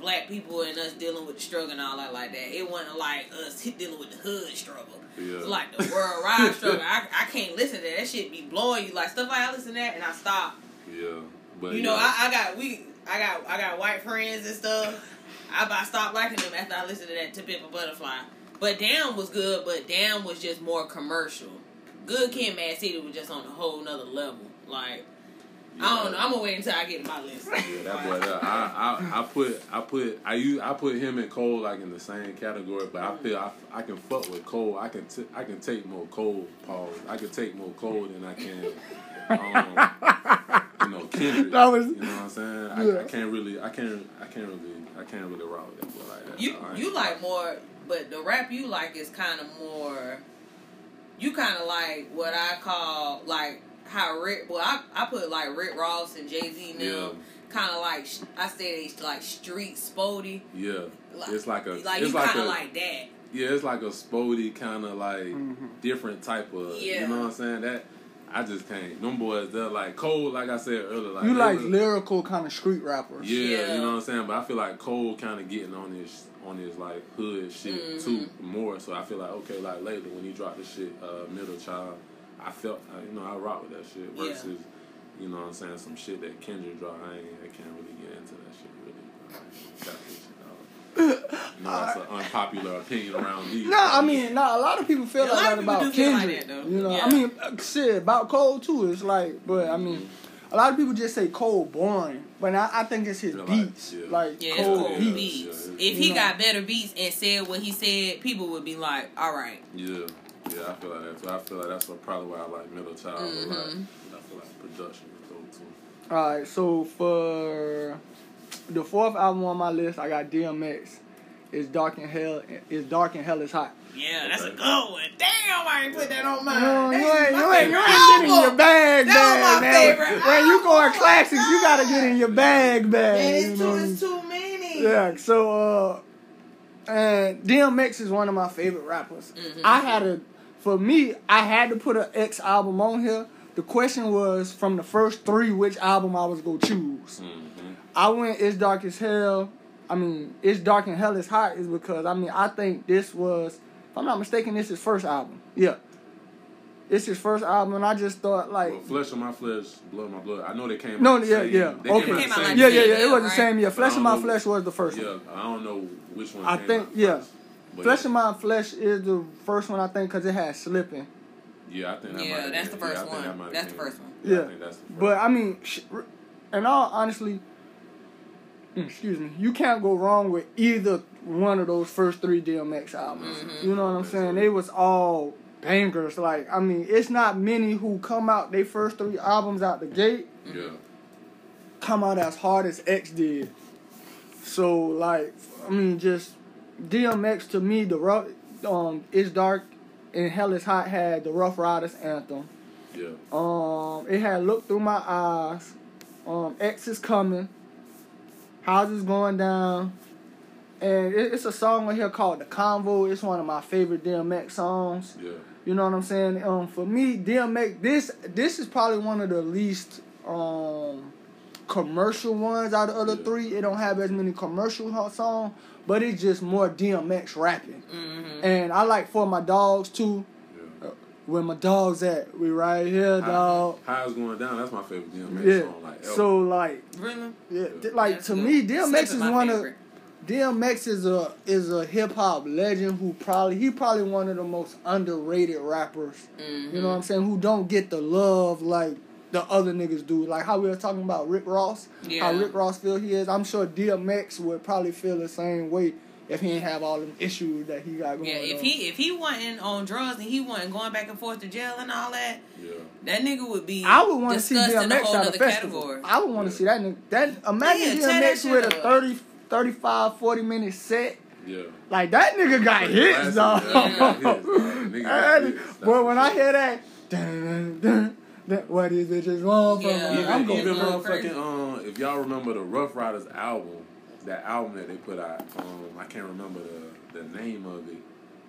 black people and us dealing with the struggle and all that like that. It wasn't like us dealing with the hood struggle. Yeah. It's like the worldwide struggle. I, I can't listen to that. That shit be blowing you. Like stuff like I listen to that and I stop. Yeah, but You know, yeah. I, I got we I got I got white friends and stuff. I about stopped liking them after I listened to that To Pimp a Butterfly. But Damn was good, but Damn was just more commercial. Good Kid, Mad City was just on a whole nother level. Like I don't know. I'm gonna wait until I get my list. Yeah, that boy. That, I, I I put I put I use I put him and Cole like in the same category, but I feel I, I can fuck with Cole. I can t- I can take more Cole. Paul. I can take more Cole than I can. Um, you know, Kendrick. That was- you know what I'm saying. I, Yeah. I can't really. I can't. I can't really. I can't really rock with that boy like that. You I you like more, but the rap you like is kind of more. You kind of like what I call like how Rick. Well, I I put like Rick Ross and Jay Z now. Yeah. Kind of like I say they like street spody. Yeah, it's like a. like it's you like kind a. of like that. Yeah, it's like a spody kind of like Mhm. different type of. Yeah. You know what I'm saying? That I just can't. Them boys, they're like Cole. Like I said earlier, like you like was- lyrical kind of street rappers. Yeah, Yeah. you know what I'm saying. But I feel like Cole kind of getting on his on his like hood shit Mhm. too more. So I feel like okay, like lately when he dropped the shit, uh, middle child, I felt uh, you know I rock with that shit Yeah. versus. You know what I'm saying? Some shit that Kendrick dropped, I ain't, I can't really get into that shit really. But I ain't got this shit, dog. You know, that's an unpopular opinion around these. No, I mean, no. A lot of people feel Yeah, like that about do feel like Kendrick. that, though. you know, Yeah. I mean, uh, shit about Cole too. It's like, but I mean, a lot of people just say Cole boring, but I, I think it's his like, beats, yeah. like Yeah, Cole it's cool beats. beats. Yeah, If he know. got better beats and said what he said, people would be like, "All right." Yeah, yeah, I feel like that too. I feel like that's what, probably why I like Middle Child a lot. Mhm. I feel like production is dope too. All right, so for the fourth album on my list, I got DMX. It's dark and hell. It's dark and hell is hot. Yeah, that's a good one. Damn, I ain't put that on mine. No, you ain't, my you ain't, you favorite ain't getting album. your bag That bag, was my man. favorite When you going album. classics, you gotta get in your bag bag. Man, you it's know too, what I mean? it's too many. Yeah, so uh and DMX is one of my favorite rappers. Mhm. I had a for me, I had to put an X album on here. The question was from the first three which album I was gonna choose. Mm-hmm. I went It's Dark as Hell. I mean, It's Dark and Hell is Hot is because I mean I think this was if I'm not mistaken, this is his first album. Yeah. It's his first album and I just thought like Well, flesh of my flesh, blood of my blood. I know they came. No, out the yeah, same, yeah. They Okay. Came out Came the out like yeah, yeah, yeah. It year, was the same year. Flesh I of My know. Flesh was the first one. Yeah, I don't know which one. I came think- out yeah. first, but Flesh of My Flesh is the first one I think because it had slipping. Yeah, I think that Yeah, might that's been- the first yeah, one. that might have That's the first one. Yeah, Yeah. I think that's the first But I mean, sh- in all honestly, mm, excuse me, you can't go wrong with either one of those first three DMX albums. Mhm. You know what I'm saying? They was all bangers. Like I mean, it's not many who come out their first three albums out the gate Yeah, come out as hard as X did. So like, I mean, just DMX to me, the rough, um, it's dark and hell is hot had the Ruff Ryders anthem. yeah, Um, it had look through my eyes. Um, X is coming. Houses going down. And it, it's a song on here called The Convo. It's one of my favorite DMX songs. yeah. You know what I'm saying? Um, for me, DMX, this this is probably one of the least um commercial ones out of the other Yeah. three. It don't have as many commercial songs, but it's just more DMX rapping. Mm-hmm. And I like for my dogs too. yeah. Where my dogs at? We right here, dog. High is going down. That's my favorite DMX Yeah. song. Like, ever. So like, Really? yeah, Yeah. like That's to good. me, DMX Slip is one favorite. of DMX is a is a hip hop legend who probably he probably one of the most underrated rappers. Mm-hmm. You know what I'm saying? Who don't get the love like the other niggas do. Like how we were talking about Rick Ross. Yeah. How Rick Ross feel he is. I'm sure DMX would probably feel the same way if he didn't have all them issues that he got going Yeah, if on. he if he wasn't on drugs and he wasn't going back and forth to jail and all that, yeah, that nigga would be I would want to see discussed in a DMX at a festival. category. I would want to Yeah. see that nigga. That imagine Yeah, tear that DMX with shit a up. 30, 35, 40 minute set. yeah. Like that nigga got hits, Classic, dog. yeah, got hits, dog. Nigga got hits, that's Boy, when I hear that, dun, dun, dun, dun, what these bitches want from Yeah. me? Even, I'm going. even go motherfucking crazy. um, if y'all remember the Ruff Ryders album, that album that they put out, um, I can't remember the the name of it,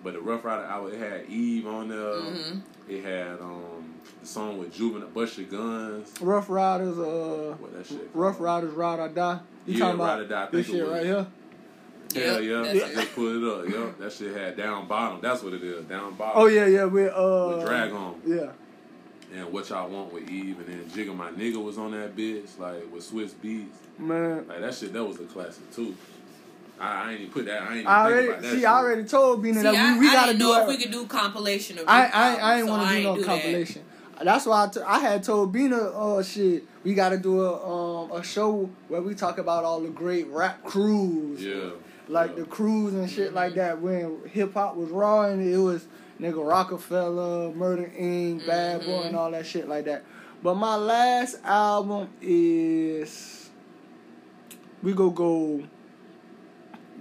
but the Ruff Ryder album, it had Eve on there. Mhm. It had um the song with Juvenile, Bust Your Guns. Ruff Ryders, uh, What that shit? Rough called? Riders, Ride or Die. You Yeah, talking Ride about or Die, this shit right here? Hell yeah, that's I just put it up. Yep, that shit had down bottom. That's what it is, down bottom. Oh yeah, yeah, with uh, With Drag On. Yeah, And what y'all want with Eve, and then Jigga My Nigga was on that bitch, like with Swizz Beatz. man. Like that shit, that was a classic too. I, I ain't even put that. I ain't even I already about that. see. shit. I already told Bina See, that I, we, we I gotta didn't do know it. if we could do compilation of. I hip I, I ain't so want to do ain't no that. compilation. That's why I, t- I had told Bina, oh shit, we got to do a um a show where we talk about all the great rap crews, Yeah. like yeah. the crews and shit like that. When hip hop was raw and it was nigga Roc-A-Fella, Murder Inc., Bad Boy, Mhm. and all that shit like that. But my last album is we go go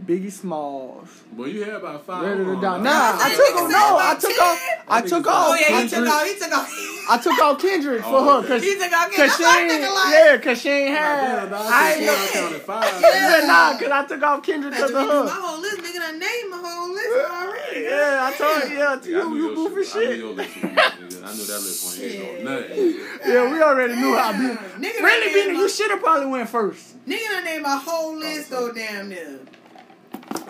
Biggie Smalls. Boy, you had about five. Ready to on, die. Nah, I I took niggas off. No, I took off. I took off. Oh yeah, he took off. He took off. I took out Kendrick for Oh, her because He took out. cause she ain't, yeah, cause she ain't God had. damn, dog, I ain't I know. think you counted five. Yeah, nah, cause I took off Kendrick Had because to of redo my her. whole list, nigga. Done named my whole list already. Yeah, I told you, yeah, to Yeah, I you, knew you goofy shit- I knew shit. your list was. I knew that list wasn't hitting on nothing. Yeah, we already knew how big. Really, done you should have probably went first. Nigga done named my whole list. Oh, damn near.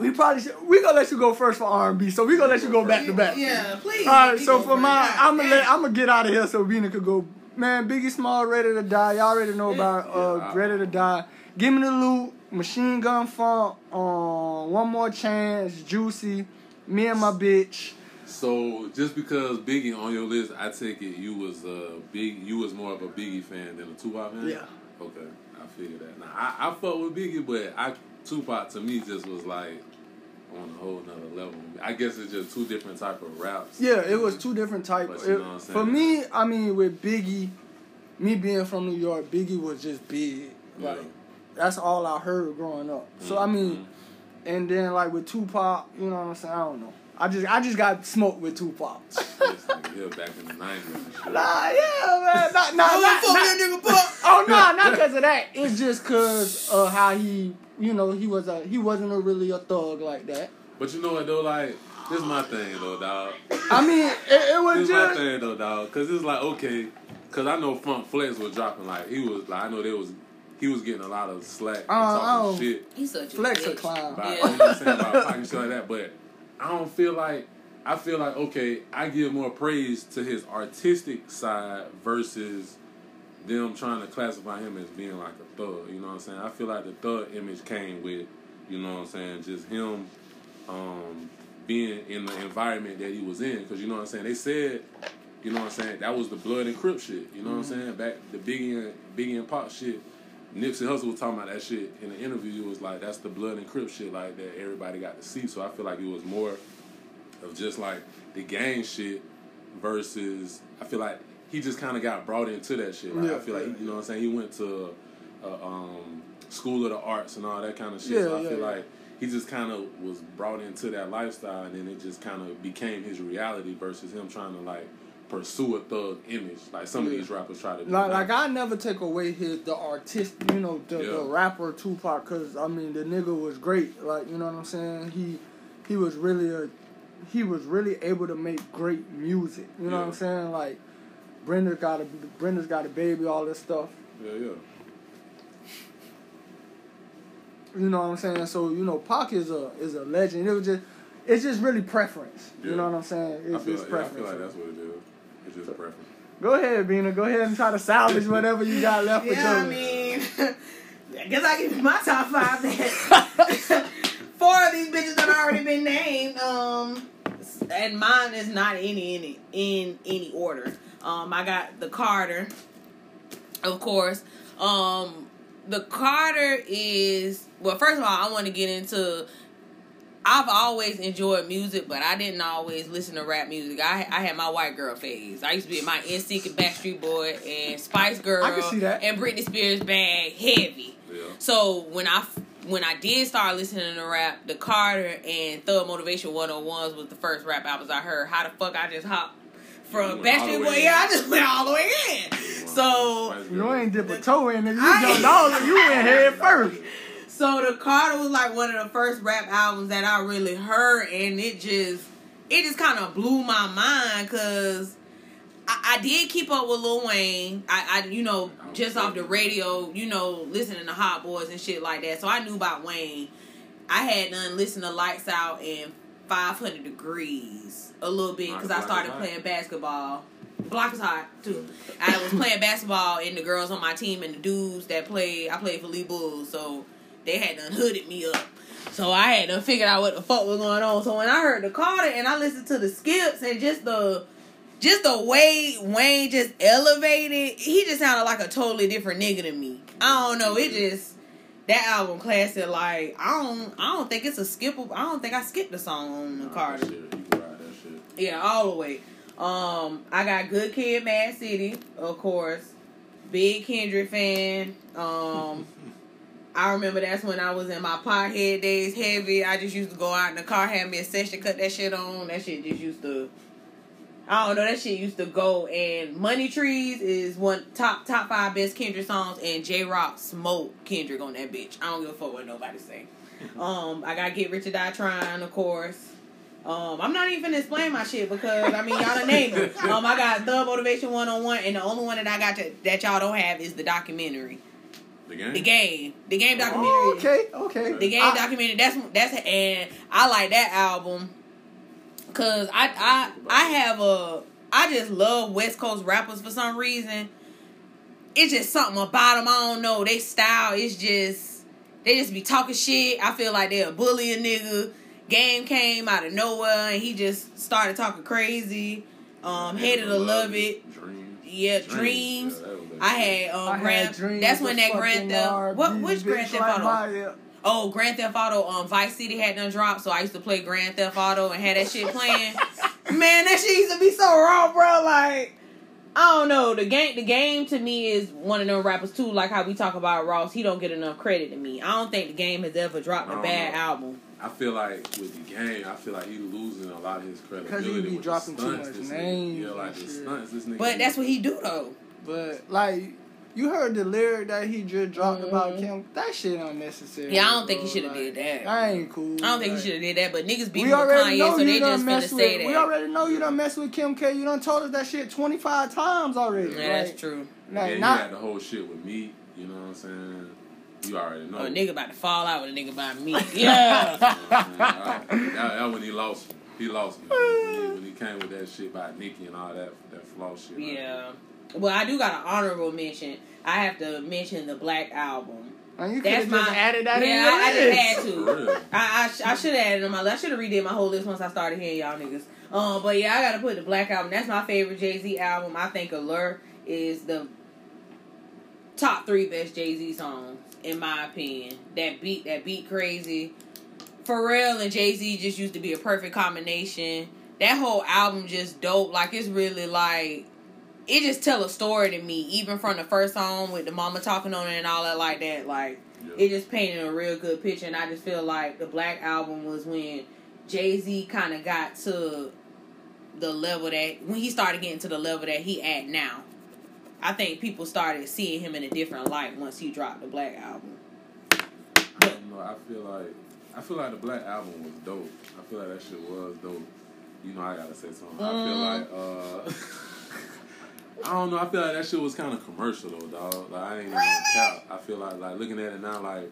We probably should. We gonna let you go first for R and B, so we gonna let you go back to back. Yeah, please. All right, so for my, I'm gonna let. I'm gonna get out of here so Bina could go. Man, Biggie Small, Ready to Die. Y'all already know about uh, Ready to Die. Give me the loot. Machine Gun Funk. Um, One More Chance. Juicy. Me and my bitch. So just because Biggie on your list, I take it you was a big, you was more of a Biggie fan than a Tupac fan. Yeah. Okay, I figured that. Now I, I fuck with Biggie, but I Tupac to me just was like on a whole nother level. I guess it's just two different type of raps. Yeah, it was two different types. But you know for me, I mean, with Biggie, me being from New York, Biggie was just big. Yeah. Like that's all I heard growing up. So mm-hmm. I mean, and then like with Tupac, you know what I'm saying? I don't know. I just I just got smoked with Tupac. This nigga here back in the nineties. Nah, yeah, man. Not, nah, Oh, not, fuck not- nigga Puck. oh no, not because of that. It's just because of how he, you know, he was a he wasn't a really a thug like that. But you know what though, like this my thing though, dog. I mean, it, it was This my thing though, dog. Cause it's like okay, cause I know Funk Flex was dropping like he was like I know there was he was getting a lot of slack and Uh, talking oh. shit. He's such a flex a clown. about, Yeah. you know what I'm saying, about Pac and shit like that. But I don't feel like I feel like okay, I give more praise to his artistic side versus them trying to classify him as being like a thug. You know what I'm saying? I feel like the thug image came with, you know what I'm saying, just him um, being in the environment that he was in. Because you know what I'm saying? They said, you know what I'm saying, that was the blood and crip shit. You know what I'm saying? Back the Biggie and Biggie and Pop shit. Nipsey Hussle was talking about that shit in the interview. It was like that's the blood and crip shit like that everybody got to see. So I feel like it was more of just like the gang shit versus I feel like he just kind of got brought into that shit. Like, I Yeah, feel like yeah, you know what I'm saying. He went to uh, um, school of the arts and all that kind of shit. Yeah, so I feel like he just kind of was brought into that lifestyle, and then it just kind of became his reality versus him trying to like pursue a thug image like some of these rappers try to do. Like, like I never take away his the artist, you know, the, the rapper Tupac, cause I mean the nigga was great. Like you know what I'm saying? He he was really a he was really able to make great music. You know what I'm saying? Like Brenda got a Brenda's got a baby, all this stuff. yeah, yeah. You know what I'm saying? So you know, Pac is a is a legend. It was just it's just really preference. You know what I'm saying? I It's feel, just like, yeah, I feel like that's what it is. It's just preference. Go ahead, Bina. Go ahead and try to salvage whatever you got left with Yeah, I mean, I guess I give you my top five. Then four of these bitches that already been named. Um, and mine is not any in any in any order. Um, I got the Carter, of course. Um, the Carter is well. First of all, I want to get into. I've always enjoyed music, but I didn't always listen to rap music. I I had my white girl phase. I used to be in my NSYNC and Backstreet Boy and Spice Girl I can see that. and Britney Spears bag heavy. Yeah. So when I when I did start listening to rap, the Carter and Thug Motivation 101s was the first rap albums I heard. How the fuck I just hopped from You went Backstreet Boy? Yeah, I just went all the way in. So You ain't dip a toe in it. You I- jumped all you went head first. So the Carter was like one of the first rap albums that I really heard, and it just it just kind of blew my mind because I, I did keep up with Lil Wayne. I, I you know just off the radio, you know, listening to Hot Boys and shit like that. So I knew about Wayne. I had done listened to Lights Out and 500 Degrees a little bit because I started playing basketball. Block is hot too. I was playing basketball and the girls on my team and the dudes that played. I played for Lee Bulls, so they had done hooded me up. So I had to figure out what the fuck was going on. So when I heard the Carter and I listened to the skips and just the just the way Wayne just elevated, he just sounded like a totally different nigga to me. I don't know. It just that album classic. Like I don't, I don't think it's a skippable. I don't think I skipped the song on the Nah, Carter. shit, you can ride that shit. Yeah, all the way. Um, I got Good Kid, Mad City, of course. Big Kendrick fan. Um, I remember that's when I was in my pothead days, heavy. I just used to go out in the car, have me a session, cut that shit on. That shit just used to. I don't know. That shit used to go. And Money Trees is one top top five best Kendrick songs. And Jay Rock smoked Kendrick on that bitch. I don't give a fuck what nobody say. Um, I got Get Rich or Die Trying, of course. Um, I'm not even explaining my shit because I mean y'all done named it. Um, I got the motivation one on one, and the only one that I got to, that y'all don't have is the documentary, The game. the game, the game documentary. Oh, okay, okay. The game I- documentary. That's that's and I like that album because I I I have a I just love West Coast rappers for some reason. It's just something about them. I don't know. They style It's just they just be talking shit. I feel like they're a bully a nigga. Game came out of nowhere and he just started talking crazy. Um, hated to love it. Dreams. Yeah, dreams. Yeah, that was that I had um I Grand. had that's when that Grand Theft. What which Grand Theft like Auto? Oh, Grand Theft Auto, um, Vice City had done dropped, so I used to play Grand Theft Auto and had that shit playing. Man, that shit used to be so raw, bro. Like, I don't know. The game, the game to me is one of them rappers too. Like how we talk about Ross, he don't get enough credit to me. I don't think the game has ever dropped I a don't bad know. album. I feel like with the game, I feel like he losing a lot of his credibility. he be with the dropping too much names yeah, like the stunts this nigga. But that's what he do though. But like you heard the lyric that he just dropped about Mhm. Kim. That shit unnecessary. Yeah, I don't think he should have Like, did that. That ain't cool. I don't think Like, he should have did that. But niggas beat We him with already Kanye, know so you they done just finna mess say with. that. We already know you done mess with Kim K. You done told us that shit twenty five times already. yeah, that's true. yeah, Like he not had the whole shit with me. You know what I'm saying? You already know. Oh, a nigga about to fall out with a nigga by me. Yeah. You know what I'm saying? that, that when he lost. He lost me when he, when he came with that shit about Nicki and all that that flaw shit. Yeah. Well, I do got an honorable mention. I have to mention the Black Album. and you That's have just my- added that in yeah, your I- I just had to. I I, I should have added on my list. I should have redid my whole list once I started hearing y'all niggas. Um, but yeah, I gotta put the Black Album. That's my favorite Jay Z album. I think Allure is the top three best Jay Z songs in my opinion. That beat, that beat crazy. Pharrell and Jay Z just used to be a perfect combination. That whole album just dope. Like it's really like it just tell a story to me, even from the first song with the mama talking on it and all that like that. Like Yeah. it just painted a real good picture, and I just feel like the Black Album was when Jay Z kind of got to the level that when he started getting to the level that he at now. I think people started seeing him in a different light once he dropped the Black Album. You know, I feel like I feel like the Black Album was dope. I feel like that shit was dope. You know, I gotta say something. I feel Mm. like uh, I don't know. I feel like that shit was kind of commercial though, dog. Like I ain't even gonna cap. I feel like like looking at it now, like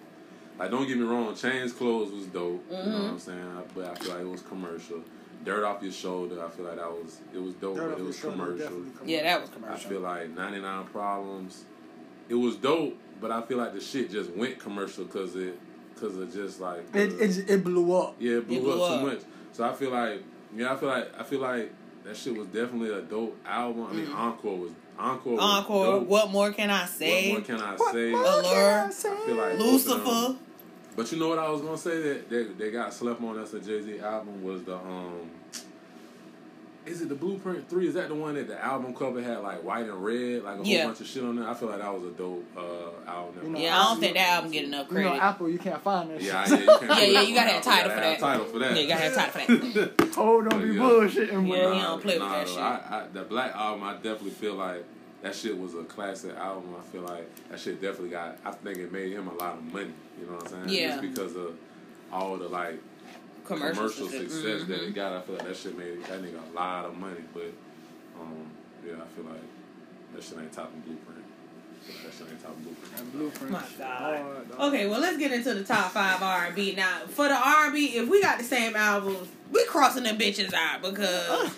like don't get me wrong, Change Clothes was dope. You know what Mhm. I'm saying? But I feel like it was commercial. Dirt off your shoulder. I feel like that was it was dope, Dirt but it was commercial. commercial. Yeah, that was commercial. I feel like 99 Problems. It was dope, but I feel like the shit just went commercial because it, because of just like It, it it blew up. yeah, it blew, It blew up, up. too much. So I feel like yeah, I feel like I feel like that shit was definitely a dope album. I mean, Mhm. Encore was Encore. Was Encore. dope. What more can I say? What more can I What say? more Allure. can I say? Feel like both of them- Lucifer. But you know what I was gonna say that they, they got slept on that's a Jay Z album was the um. Is it the Blueprint Three? Is that the one that the album cover had like white and red, like a Yeah. whole bunch of shit on there? I feel like that was a dope uh, album. You know, Yeah, I don't think that album get enough You know. Apple, you can't find that Yeah, shit. yeah, you, Yeah, yeah, you gotta have Tidal for that. Tidal for that. Yeah, you gotta have Tidal for that. Oh, don't be Yeah. bullshitting. Yeah, with you don't play with that shit. I, I, the Black album, I definitely feel like that shit was a classic album. I feel like that shit definitely got. I think it made him a lot of money. You know what I'm saying? Yeah. Just because of all the like Commercial, commercial, success, that Mhm. it got. I feel like that shit made that nigga a lot of money. But um, yeah, I feel like that shit ain't topping Blueprint. I feel that shit ain't topping Blueprint. Blueprint. My God. hard. Okay, well let's get into the top five R and B now. For the R and B, if we got the same albums, we crossing the bitches out because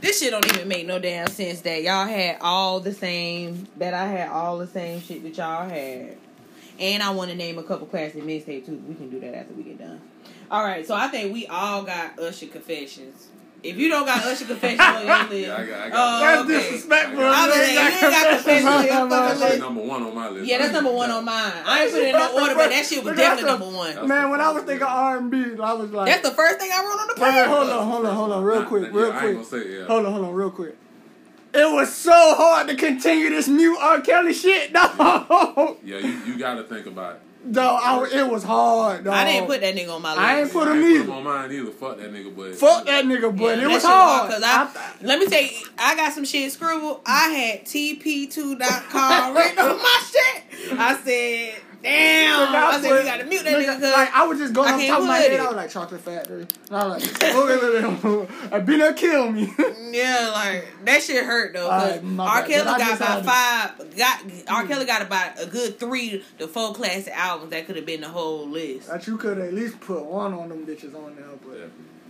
this shit don't even make no damn sense that y'all had all the same that I had all the same shit that y'all had. And I want to name a couple classic mixtape too. We can do that after we get done. All right, so I think we all got Usher confessions. If you don't got Usher confessions on your list, Yeah, I got- I got- oh, That's okay. disrespectful. I was like, you ain't got confessions on your fucking That's list. number one on my list. Yeah, that's number one on mine. I ain't put it in no order, but that shit was definitely number one. Man, when I was thinking R and B, I was like, That's the first thing I wrote on the Wait, wait, hold on, hold on, hold on, real Nah, quick, yeah, real I ain't quick. gonna say, yeah. Hold on, hold on, real quick. It was so hard to continue this mute R. Kelly shit, dog. Yeah, you, you got to think about it. Dog, I, it was hard, dog. I didn't put that nigga on my list. I ain't put I him ain't either. put him on mine either. Fuck that nigga, but Fuck that nigga, but Yeah, it was hard. Cause I, let me tell you, I got some shit scribbled. I had TP2.com written on my shit. I said, damn. I said, we gotta mute that nigga. Cause Like, I was just going I on can't top of my head. it. I was like, Chocolate Factory. And I was like, oh. I been there, kill me. Mm, yeah, like that shit hurt though. Cause Alright, R. Kelly But got about five. Got R. Mm. Kelly got about a good three to four classic albums that could have been the whole list. that you could at least put one on them bitches on there, but. Yeah.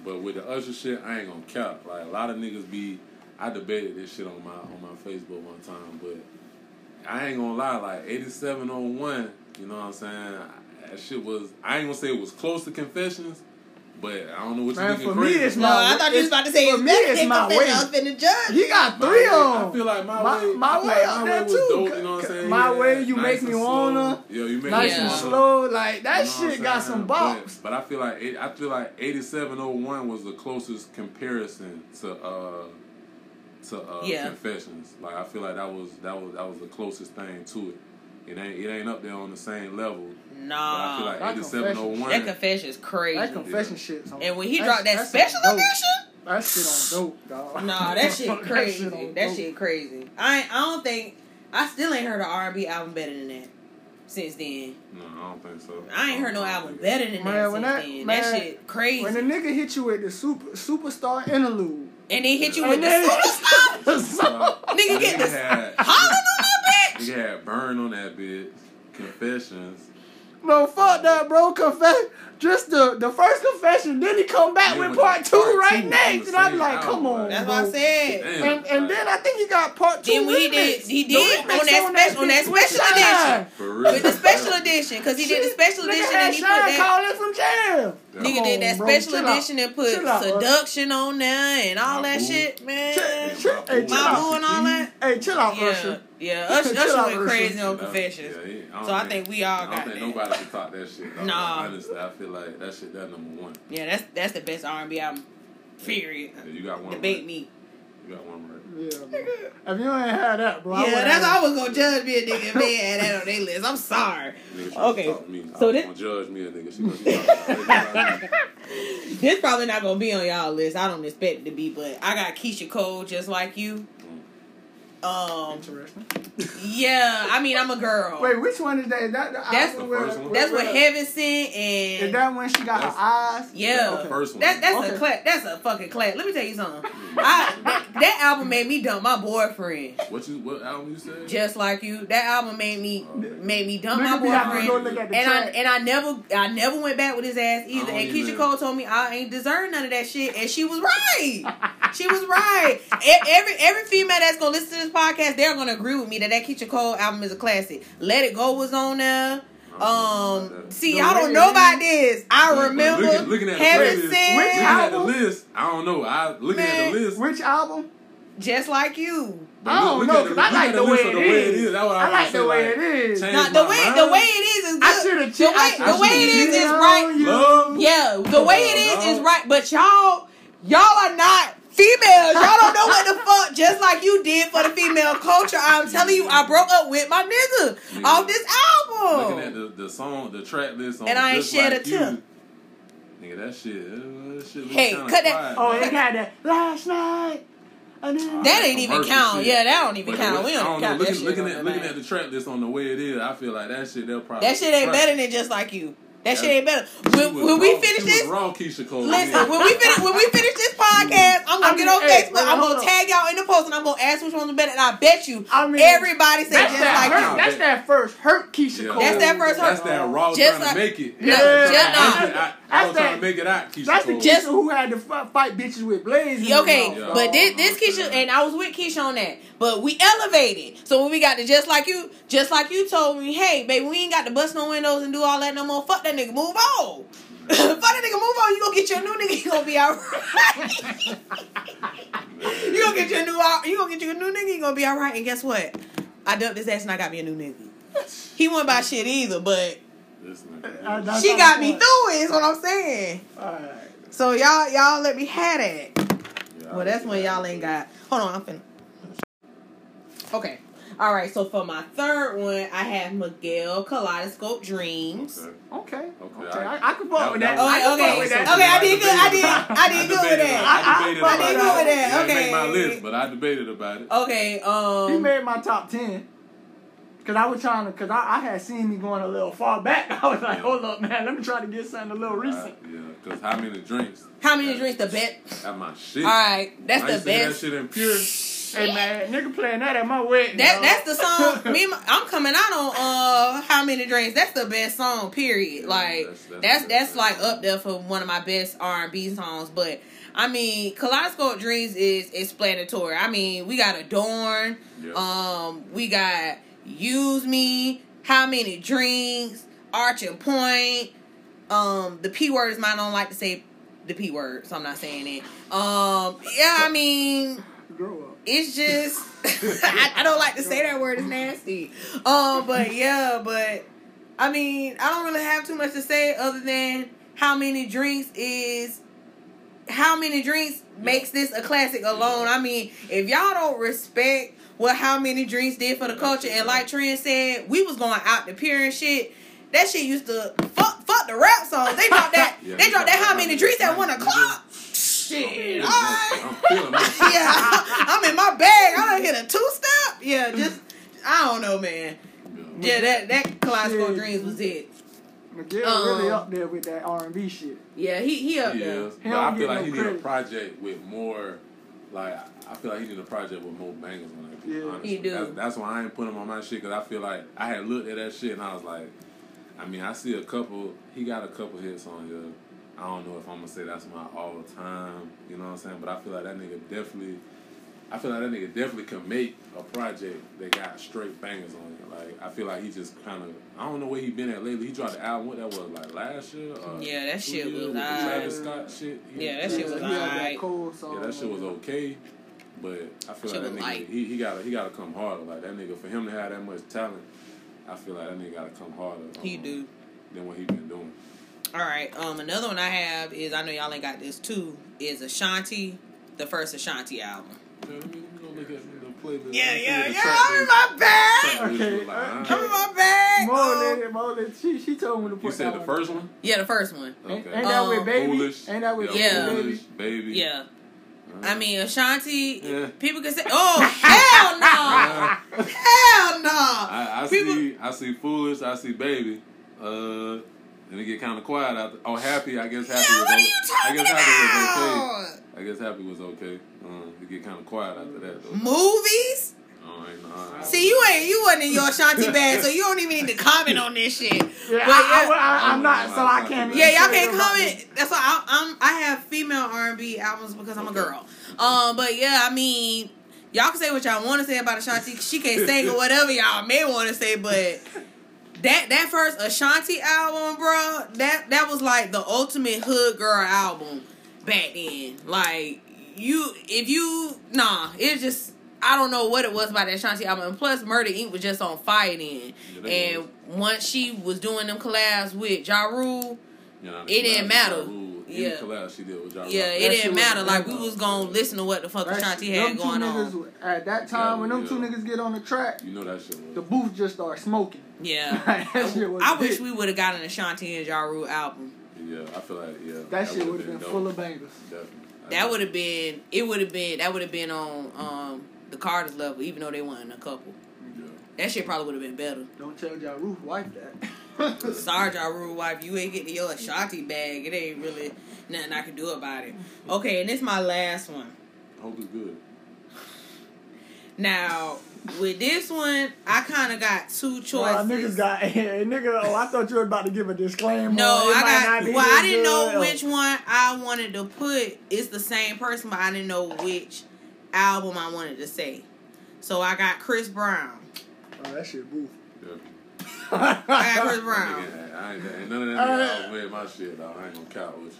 But with the Usher shit, I ain't gonna cap. Like a lot of niggas be, I debated this shit on my on my Facebook one time, but I ain't gonna lie. Like eighty seven on oh one, you know what I'm saying? That shit was. I ain't gonna say it was close to Confessions, but I don't know what you Man, thinking for me, crazy. it's No, my- I thought you was about to say for it's me, it's my way. I was finna judge. He got three way- on. I feel like my, My, way. my way like up my there way was too. Dope, you know what I'm saying? My Yeah, way, you nice make me wanna. Yeah, you make Nice me and Yeah. wanna. slow, like that You know shit got saying? some But, bops. but I feel like eight- I feel like eighty seven oh one was the closest comparison to uh to uh Yeah. confessions. Like I feel like that was that was that was the closest thing to it. It ain't it ain't up there on the same level. But I feel Nah, like That eighty seven oh that confession is crazy. That confession shit. on- and when he that's- dropped that special on dope. edition, that shit on dope, dog. nah, that shit crazy. shit that shit crazy. I I don't think I still ain't heard an R and B album better than that since then. No, I don't think so. I ain't heard no album better than Man, that when since that- then. man, that shit crazy. When the nigga hit you with the super superstar interlude, and then hit you and with the then- superstar. So- Nigga get Nigga this had- hollering on that bitch. Nigga had burn on that bitch. Confessions. No, fuck that, bro. Confess. Just the the first confession, then he come back Yeah, with with part two part right two next, and I'm like, come album, on, That's bro. what I said. Damn. And and then I think he got part two. Then when he did- he did remix on that special- on that special edition. For real. With the special edition, because he did the special edition and he put Shine that. calling from jail. Nigga Come did that bro. special Chill out. edition and put Chill out, seduction on there and all My that boo. shit, man. Chill- chill- hey, chill My out. boo and all that. Hey, chill out, Yeah, Usher. Yeah. Usher, Chill Usher went crazy on Yeah, confessions. yeah, he- don't So I think we all I don't got think that. nobody can top that shit. Dog. Nah. Honestly, I feel like that shit that number one. Yeah, that's that's the best R and B album. Period. Yeah, you got one. Debate right. me. You got one right. Yeah, bro. If you ain't had that, bro. Yeah, would've that's had- I was gonna judge me a nigga if they had that on their list. I'm sorry. Nigga, Okay, me. so this- judge me a nigga. She must be talking about me. This probably not gonna be on y'all list. I don't expect it to be, but I got Keyshia Cole just like you. Um, Interesting. yeah, I mean I'm a girl. Wait, which one is that? Is that the That's album the where- first one. That's what where- Heaven sent Is and that when she got her That's- eyes? yeah, the first one. that that's a Okay. cla- that's a fucking clap. Let me tell you something. I that, that album made me dump my boyfriend. What you? What album you said? Just like you, that album made me made me dump my Nigga be having to boyfriend. go look and I and I never I never went back with his ass either. And Keyshia even- Cole told me I ain't deserve none of that shit, and she was right. she was right. Every every female that's gonna listen to this podcast, they're gonna agree with me that that Keyshia Cole album is a classic. Let It Go was on there. Um, see, The y'all don't know about this. I But- but remember looking, looking at the having playlist, Which said looking at the list. I don't know. I looking Man. at the list. Which album? just like you. but I don't look- know look at because the- I like the way list of it the way it is. is. That's what I, I like the way it is. change Nah, the way mind. the way it is is I should have The way the way it is is right. Love. Yeah, the way it is is right, but y'all, y'all are not females. Y'all don't know what the fuck. Just like you did for the female culture, I'm telling you, I broke up with my nigga Yeah. off this album. Looking at the, the song, the track list on And I ain't Just shed like a You, tear. Nigga, that shit, uh, that shit Hey, kinda cut that- quiet, Oh, man. it got that last night. And That ain't even Commercial count. shit. Yeah, that don't even But count. the- We don't don't know. count that Looking, shit. looking on at that looking at the track list on the way it is, I feel like that shit they'll probably That shit ain't trash. better than just like you. That shit ain't better. She When, was when we raw- finish this, was raw Keyshia Cole. Listen, yeah. when we finish when we finish this podcast, I'm gonna I get on hey, Facebook. wait, I'm gonna on. tag y'all in the post, and I'm gonna ask which one's better. And I bet you, I mean, everybody said That's just that, like hurt, you. that's that first hurt Keyshia Yeah. Cole. That's that first That's that raw Just trying like- to make it. Yeah, Yeah, just I, not. I, I, That's was trying to make it out, Keyshia That's the Keyshia Just- who had to fight, fight bitches with blades. in Yeah, Okay, Yeah. but this this Keyshia and I was with Keyshia on that, but we elevated. So when we got to just like you, just like you told me, hey, baby, we ain't got to bust no windows and do all that no more. Fuck that nigga, move on. Fuck that nigga, move on. You gonna get your new nigga. You gonna be alright. you gonna get your new. You gonna get your new nigga. You gonna be alright. And guess what? I dumped his ass and I got me a new nigga. He wouldn't buy shit either, but This Uh, nigga. that's she got me was. through it. Is what I'm saying. Alright. So y'all, y'all let me have that. Yeah, Well, that's when y'all ain't got. Hold on, I'm finna. Okay. All right. So for my third one, I have Miguel Kaleidoscope Dreams. Okay. Okay. Okay. Okay, I, I- I, can fuck with that- that. that- Okay, I can okay, fuck okay. I did good. I did. I did good with that. about. I debated I- I about did it. good with that. It didn't my list, but I debated about it. Okay. Um. He made my top ten. Cause I was trying to, cause I, I had seen me going a little far back. I was like, Yeah. hold up, man, let me try to get something a little recent. Uh, yeah, because how many drinks? How many drinks the best? At my shit. All right. That's I the used to hear best. That shit in pure. Hey man, nigga playing that at my wedding. That that's the song. Me, I'm coming out on uh how many drinks. That's the best song. Period. Yeah, Like that's- that's that's that's, like up there for one of my best R and B songs. But I mean, Kaleidoscope Dreams is explanatory. I mean, we got Adorn. Yeah. Um, we got Use Me. How many drinks? Arching Point. Um, the P word is mine. I don't like to say the P word, so I'm not saying it. Um, yeah, I mean grow up. It's just I, I don't like to say that word it's nasty. Um but yeah but i mean i don't really have too much to say other than how many drinks is how many drinks makes this a classic alone? I mean if y'all don't respect what how many drinks did for the culture and like trent said we was going out to pier and shit that shit used to fuck fuck the rap songs. They dropped that Yeah, they dropped that how many drinks at one o'clock shit all right I'm feeling it. yeah, I'm in my bag. I don't hit a two step. Yeah, just I don't know, man. Yeah, that that Kaleidoscope Shit. Dreams was it. Miguel Um, really up there with that R and B shit. Yeah, he he up He there. is. He But I feel like no he need a project with more, like, I feel like he need a project with more bangers on that. Yeah. honestly. He do. That's, that's why I ain't put him on my shit, because I feel like I had looked at that shit and I was like, I mean, I see a couple, he got a couple hits on here. I don't know if I'm going to say that's my all time, you know what I'm saying? But I feel like that nigga definitely, I feel like that nigga definitely can make a project that got straight bangers on it. Like, I feel like he just kind of, I don't know where he been at lately. He dropped the album, what that was, like last year? Or Yeah, that shit was with the alright. Travis Scott shit. He- Yeah, that shit was he alright. cold song. yeah, that shit was okay, but I feel Shit like that nigga light. he, he gotta he gotta come harder. Like that nigga for him to have that much talent, I feel like that nigga gotta come harder. He um, do. than what he been doing. All right. Um, another one I have is I know y'all ain't got this too. Is Ashanti, the first Ashanti album. Yeah, let me, let me go look at the playlist. Yeah, Let me see yeah, yeah. I'm in my bag. Okay, like. I'm in my bag. Mo Um, lady, Mo she she told me to put You said that the one. first one? yeah, the first one. Ain't, Okay. ain't that Um, with baby? Foolish. Ain't that with Yeah. Foolish, baby? baby. Yeah. Uh, I mean, Ashanti, Yeah. people can say, "Oh hell no, hell no." I, I People- see I see foolish, I see baby. Uh and it get kind of quiet out there. Oh, happy. I guess happy Yeah, was. what are o- you I talking guess happy was okay. I guess happy was okay. Um, it get kind of quiet after that though. Movies? Oh, ain't no, See, you ain't you wasn't in your Ashanti bag, so you don't even need to comment on this shit. Yeah, But I, yeah. I, am not, so I can't. Yeah, y'all can't comment. That's why I, I'm. I have female R and B albums because I'm a girl. Um, but yeah, I mean, y'all can say what y'all want to say about Ashanti. She can't sing or whatever y'all may want to say, but that that first Ashanti album, bro, that that was like the ultimate hood girl album back then. Like you, if you nah, it just. I don't know what it was about that Ashanti album. And plus, Murder Inc. was just on fire then. Yeah, and once she was doing them collabs with Ja Rule, know, It didn't matter. Collab- any Yeah. collab she did with Ja Yeah, it didn't matter. Like we was gonna listen to what the fuck That Ashanti shit- had them two going niggas, on. At that time, when them two niggas get on the track, You know that shit was. the booth just start smoking. Yeah, that shit was I wish we would have gotten an Ashanti and Ja Rule album. yeah, I feel like yeah. That, shit would've would have been full of bangers. Definitely. That would have been. It would have been. That would have been on um the Carter's level, even though they weren't a couple. Yeah. That shit probably would have been better. Don't tell Ja Roof wife that. Sorry, Ja Rule wife, you ain't getting your Ashanti bag. It ain't really nothing I can do about it. Okay, and this my last one. Hope it's good. Now with this one, I kind of got two choices. Well, niggas got hey, nigga. Oh, I thought you were about to give a disclaimer. No, It I got. Well, I didn't know which one I wanted to put. It's the same person, but I didn't know which album I wanted to say. So I got Chris Brown. Oh, that shit boof. Definitely. I Chris Brown. nigga, I ain't, ain't none of that Uh, nigga outweigh my shit, dog. I ain't gonna count with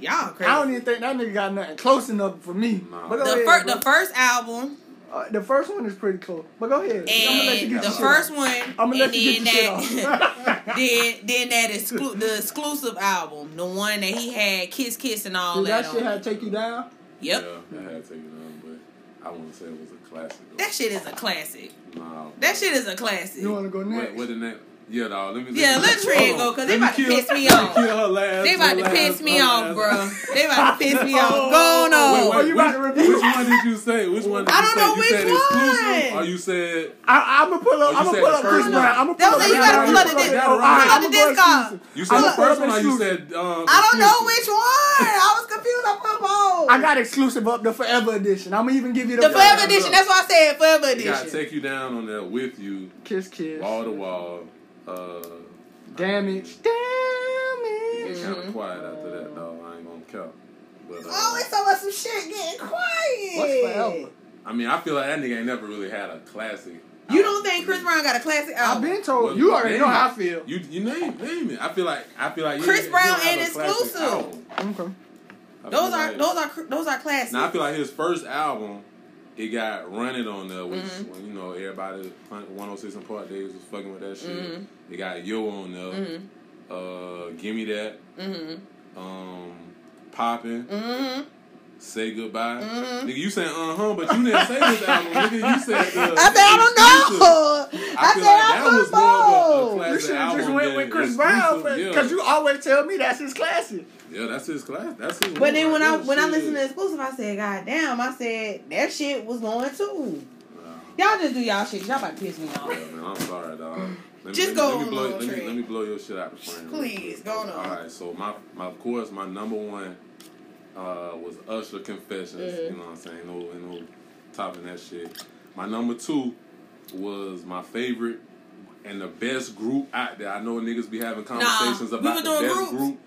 you. Y'all I don't even think that nigga got nothing close enough for me. Nah. But go the, ahead, fir- bro. the first album Uh, the first one is pretty close. But go ahead. I'm gonna let you and get the your first off. one, I'm gonna let you get your shit off. then then that exclu- the exclusive album, the one that he had Kiss Kiss and all Did that. that shit on had to take you down? Yep, Yeah, I had to take You Down, but I wouldn't say it was a classic. Though. that shit is a classic. Nah, That shit is a classic. You wanna go What, next? what the next? Yeah, dog. Let me. Yeah, me- let Trey go, on. 'cause they Let me about to kill- piss me let off. Kill her last. They about to piss me off, bro. They about to piss me off. Go Oh, on. Wait, wait, you about which, to review? which one did you say? Which one did I you don't say? know you which said exclusive, one. or you said I, I'm gonna pull up. Oh, I'm gonna said pull up Chris. Brown. I'm gonna That pull was up. it, you gotta pull up the Chris disc- pull up I'm the gonna disc exclusive. you said I'm the first one, or you said um, I don't know which one. I was confused. I put both. I got exclusive up the Forever Edition. I'm gonna even give you the, the Forever Edition. That's why I said Forever Edition. gotta take you down on that with you, Kiss Kiss. wall to wall. Uh, Damage. It Damage. get kind of quiet after that, though. I ain't gonna count. But uh, Oh, it's about some shit getting quiet. What's Forever? I mean, I feel like that nigga ain't never really had a classic. You don't think Chris Brown got a classic album? I've been told. Well, You already know how I feel. You you name name it. I feel like I feel like yeah, Chris he Brown don't and exclusive. Okay. Those are like- those are those are classics. Now I feel like his first album, it got running on there, which Mm-hmm. when you know everybody 106 and Park Days was fucking with that shit. Mhm. It got Yo on there. Mhm. Uh, give me that. Mhm. Um, popping. Say goodbye. Mhm. Nigga, you said uh huh, but you didn't say this album. Nigga, you said the, I said I don't know. I, I feel said like I that don't was more of a, a know. You should have just went with Chris Brown exclusive. because yeah. you always tell me that's his classic. yeah, that's his class. That's his. But then when I there, when I shit. listened to exclusive, I said, God damn, I said that shit was going too. Nah. Y'all just do y'all shit. Y'all about to piss me off. Yeah, man, I'm sorry, dog. Let Just let go let me on, blow, let me, let me blow your shit out the frame. Please, quick. go on. All right, so my, my of course my number one uh, was Usher Confessions. Mm-hmm. You know what I'm saying? No, no topping that shit. My number two was my favorite and the best group out there. I know niggas be having conversations we about were the best groups. group.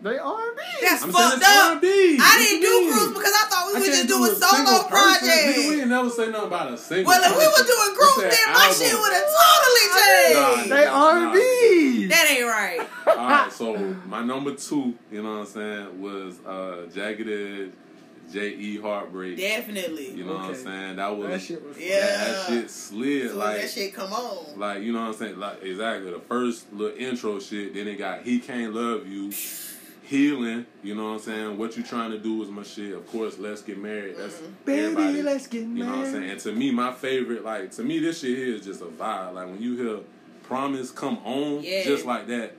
They R&B. That's I'm saying fucked up. R&B. I What didn't do mean? groups because I thought we I would just do do a a solo person. Nigga, we didn't never say nothing about a single. Well, if we were doing We groups, said then my album. shit would have totally changed. Nah, They Nah. R&B. That ain't right. All right, so my number two, you know what I'm saying, was uh, Jagged Edge, J.E. Heartbreak. Definitely. You know what I'm saying? That was That shit was. Yeah. that, that shit slid So like that shit come on. like you know what I'm saying? Like exactly the first little intro shit. Then it got He Can't Love You, Healing. You know what I'm saying? What you trying to do is my shit. Of course, Let's Get Married. That's mm-hmm. Baby, everybody. let's get You know what I'm saying? And to me, my favorite, like to me, this shit here is just a vibe. Like when you hear "Promise" come on, Yeah. just like that,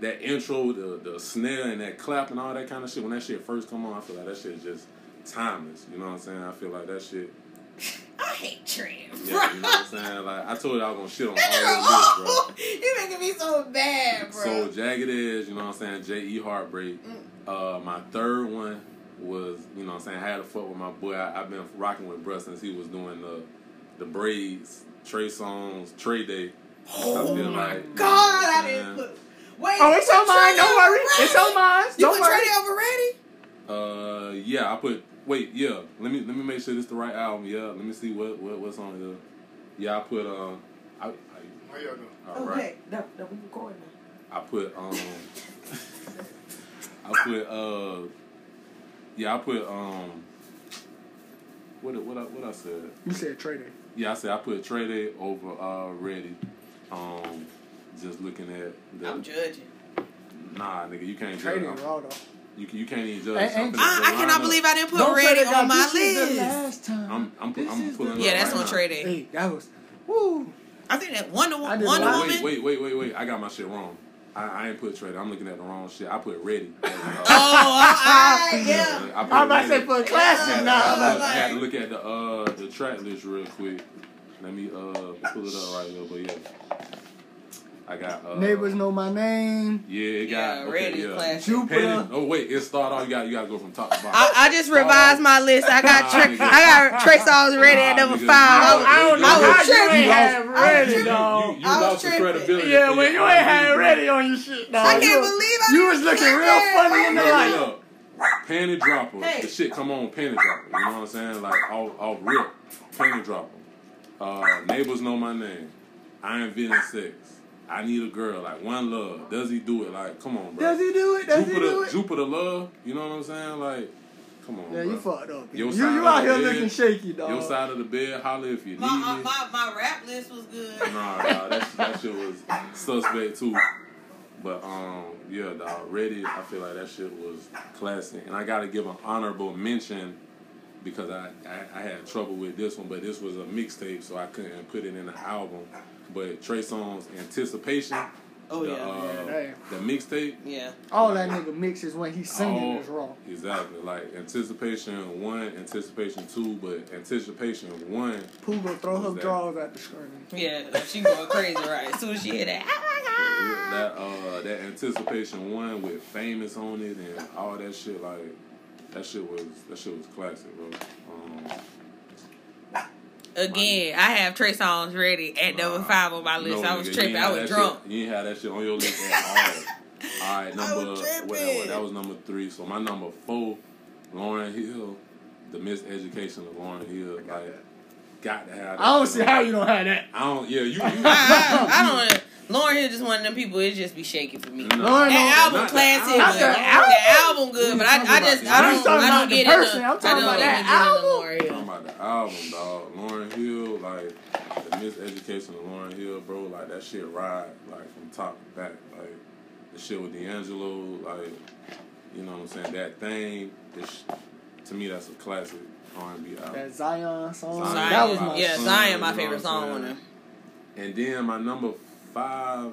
that intro, the the snare and that clap and all that kind of shit. When that shit first come on, I feel like that shit is just timeless. You know what I'm saying? I feel like that shit. I hate Trent. Yeah, you know what I'm saying? Like I told you I was gonna shit on That all nigga, those bro. you making me so bad, bro. So Jagged Edge, you know what I'm saying? J.E. Heartbreak. Mm. Uh, my third one was, you know what I'm saying? I had to fuck with my boy. I, I've been rocking with bruh since he was doing the the braids, Trey Songz, Trey Day. oh I feel my like, God, I you know what I'm didn't saying? put. Wait, Oh, it's you on mine. Trey Don't worry. over It's on mine. You Don't put worry. Trey over ready? Uh, yeah, I put. Wait, yeah. Let me let me make sure this the right album. Yeah, let me see what, what what's on here. Yeah, I put. Uh, I, I, How y'all doing? all right. Okay, no, no, we recording now. I put um I put uh yeah I put um what what I what I said You said Trey Day. yeah I said I put Trey Day over uh Ready um just looking at the I'm judging. nah nigga you can't Trey judge Day raw though. You can, you can't even judge Ain't- something ain't- I, I cannot believe I didn't put Don't ready say they on my this shit the list. last time. I'm- I'm This I'm is pulling the Yeah, that's right on now. Trey Day. Hey, that was. Woo. I think that Wonder, I did Wonder a. Woman. wait wait wait wait wait I got my shit wrong I, I ain't put Trey I'm looking at the wrong shit I put Ready Oh, alright, yeah. I put I'm about to say Ready. for a I classic now. I had to- I had to look at the uh the track list real quick. Let me uh pull it up right here, but yeah. I got uh Neighbors know my name. Yeah, it got Yeah, okay, Ready yeah. classic. Jupiter. Penny- oh wait, it start off you got you gotta go from top to bottom. I, I just revised my list. I got Nah, Trey, nigga. I got Trey Songz ready at number nigga. five. I was- I don't know I was how you tripping. ain't You have lost- ready, you, dog. you, you lost the tripping. credibility. Yeah, when your you ain't R&B, had bro. ready on your shit, dog. I can't you, believe I you didn't was looking real funny in the light. look, Panty dropper. Hey. The shit come on panty dropper. You know what I'm saying? Like off off rip. Panty dropper. Uh, neighbors know my name. I am Villain Six. I need a girl, like one love. Does he do it? Like, come on, bro. Does he do it? Does Jupiter, he do it? Jupiter love. You know what I'm saying? Like, come on, Yeah, bro. you fucked up. Your You, side you out here bed, looking shaky, dog. Your side of the bed, holler if you need My, uh, me. my my rap list was good. Nah, nah, that, that shit was suspect too. But um, yeah, dog, Ready. I feel like that shit was classic, and I gotta give an honorable mention because I, I I had trouble with this one, but this was a mixtape, so I couldn't put it in an album. But Trey Songz Anticipation, Oh the yeah, uh, Yeah, the mixtape. yeah. All that nigga mixes when he's singing all- is wrong. Exactly, like Anticipation One, Anticipation Two, but Anticipation One Pooh gonna throw her that? drawers at the screen. Yeah, she going crazy right as soon as she hear that. Oh that uh that anticipation one with famous on it and all that shit like that shit was that shit was classic, bro. Um, Again, I have Trey Songz ready at number five on my list. no, I was nigga, tripping. I was that drunk. Shit, you ain't had that shit on your list at all. all right, number was what, that, tripping. that was number three. So my number four, Lauryn Hill, the miseducation of Lauryn Hill, like got to have. That I don't see how you don't have that. I don't. Yeah, you. you I, I, I don't. Lauryn Hill just one of them people. It just be shaking for me. No. Lauryn That don't- album not the classic. album. but Not the album. The album good, but I, I just I don't I don't get person. into. I'm talking don't about get that into album. Lauryn talking Hill. about the album, dog. Lauryn Hill, like the miseducation of Lauryn Hill, bro. Like that shit ride like from top to back. Like the shit with D'Angelo, like you know what I'm saying. That thing, this, to me, that's a classic R&B album. That Zion song. Zion. That was my yeah, son, Zion, my favorite song on saying? there. And then my number five,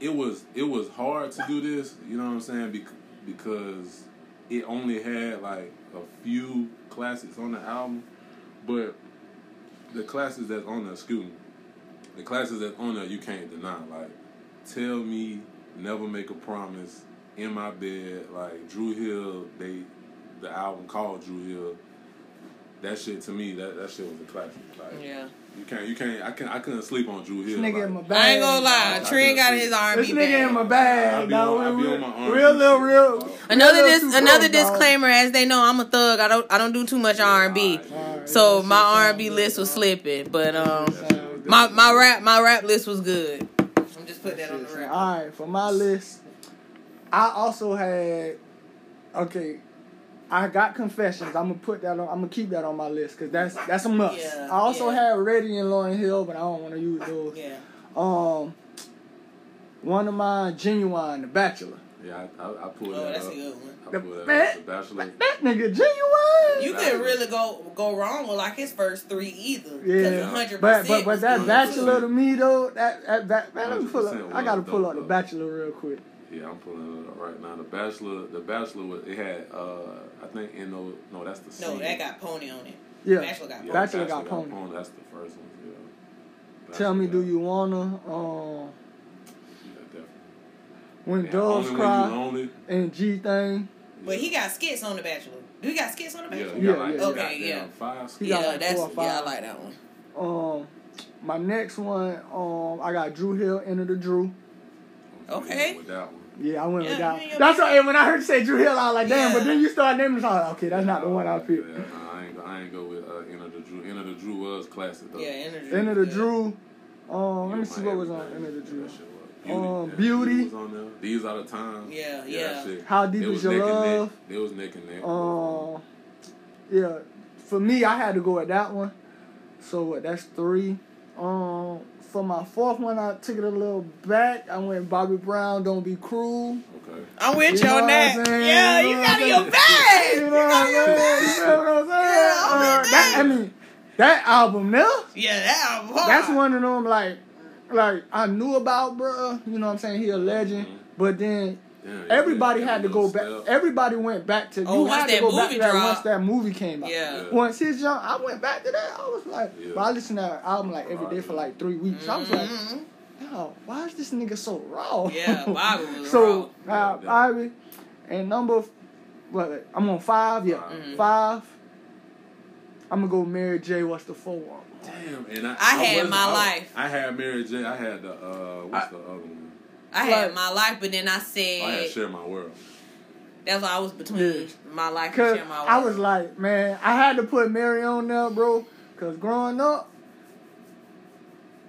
it was it was hard to do this. You know what I'm saying? Bec- because it only had like a few classics on the album, but the classics that's on there, excuse me, the classics that's on there, you can't deny. Like, tell me, never make a promise. In my bed, like Dru Hill, they the album called Dru Hill. That shit to me, that, that shit was a classic. Like, Yeah. You can't, you can't. I can, I couldn't sleep on Dru Hill. This Hill. nigga like, in my bag. I ain't gonna lie. I Trent got his see. R&B This nigga in my bag. bag. I be dog. on- I be real, on my R&B real little shit, real. Another real dis- too another close, dog. disclaimer, as they know, I'm a thug. I don't I don't do too much R and B. So my R and B list was slipping, but um, That shit was my my rap my rap list was good. I'm just putting that on the rap. All right, for my list, I also had. Okay, I got confessions. I'm gonna put that on. I'm gonna keep that on my list because that's that's a must. Yeah, I also yeah. had Ready and Lauren Hill, but I don't want to use those. Yeah. Um, one of mine, Ginuwine, The Bachelor. Yeah, I, I, I pulled Oh, that that's up. a good one. I The pulled that up. The Bachelor. That nigga Ginuwine. You couldn't really go go wrong with like his first three either. Yeah, 100% but but but was that good. Bachelor to me though, that that, that man, let me pull up. I gotta pull dope, up the. Bachelor real quick. Yeah, I'm pulling it up right now. The Bachelor. The Bachelor. Was, it had. Uh, I think in no. No, that's the. No, single. that got pony on it. Yeah, Bachelor got Yeah, pony. Bachelor got Pony. That's the first one. Yeah. Tell me, Bachelor do you wanna? Um, Yeah, definitely. when Yeah, doves only when cry and G thing. But he got skits on The Bachelor. Do he got skits on The Yeah, Bachelor? you got Yeah, like yeah, Okay, goddamn yeah. Five. He got Yeah, like that's four or yeah, I like that one. Um, my next one, um, I got Dru Hill, Enter the Dru. Okay. With that one. Yeah, I went with Yeah, that. yeah, one. That's why when I heard you say Dru Hill, I was like, damn. Yeah. But then you start naming the song. Okay, that's not the one I picked. Yeah, I ain't go. I ain't go with uh, Enter the Dru. Enter the Dru was classic though. Yeah, energy. Enter the. Dru. Um, let me see what was on everything. Enter the Dru. That shit was- Um, Yeah, Beauty. on there. These are the times. Yeah, that yeah. How Deep It Is was Your neck and neck. Love? It was neck and neck. Um, yeah, for me, I had to go with that one. So what? That's three. Um, for my fourth one, I took it a little back. I went Bobby Brown. Don't be cruel. okay. I'm with You you know on that. Yeah, You you know got what in I'm your bag. You You know what got I'm your saying? You know what I'm saying? Yeah, I'm Uh, that, I mean, that album there. Yeah, that album hard. That's one of them like, like I knew about, bruh. You know what I'm saying? He a legend. Mhm. But then Damn, everybody yeah, had to go back. step. Everybody went back to. Oh, you had to go back to that dropped. once that movie came out. Yeah. Yeah. Once his young, I went back to that. I was like, Yeah. but I listened to that album like every day for like three weeks. I was like, Mhm. yo, why is this nigga so raw? Yeah, Bobby was so raw. uh, Bobby, and number, what? I'm on five. Yeah, Mhm. five. I'm gonna go Mary J. What's the four one? Damn, and I, I had wasn't- my I- life. I had Mary J. I had the uh, what's I- the other one? I had my life, but then I said I had said Share My World. that's why I was between Yeah. my life and Cause share my I was like, man, I had to put Mary on there, bro. Cause growing up,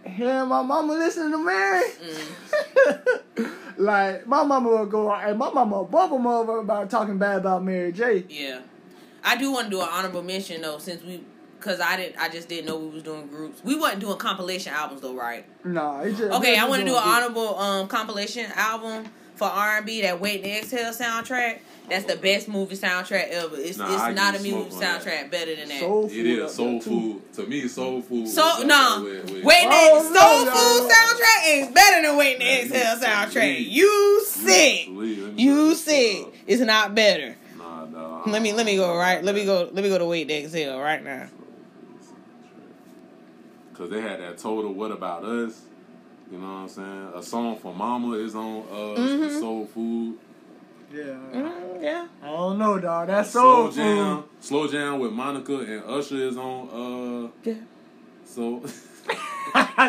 hearing my mama listen to Mary, Mm. like my mama would go and my mama would bump him over about talking bad about Mary J. Yeah, I do want to do an honorable mention though, since we, cause I didn't, I just didn't know we was doing groups. We wasn't doing compilation albums though, right? Nah, just Okay, I want to do an honorable um compilation album for R and B that Wait and Exhale soundtrack. That's the best movie soundtrack ever. It's Nah, I it's not a movie smoke on that. soundtrack better than that. Soul food is up soul there, too. food to me. Soul food. So no, there with- with- Wait and Oh, Soul no, Food no, no. soundtrack ain't better than Wait and Exhale you soundtrack. sleep. You sick. Sleep. Let me look You sick. It's not better. Nah, nah. Let me let me go right. Let me go. Let me go to Wait and Exhale right now. Cause they had that total "What About Us." You know what I'm saying? A song for Mama is on uh, Mhm. Soul Food. Yeah, Mm, yeah. I don't know, dog. That's Slow soul Jam, food. Slow Jam with Monica and Usher is on. Uh, Yeah. so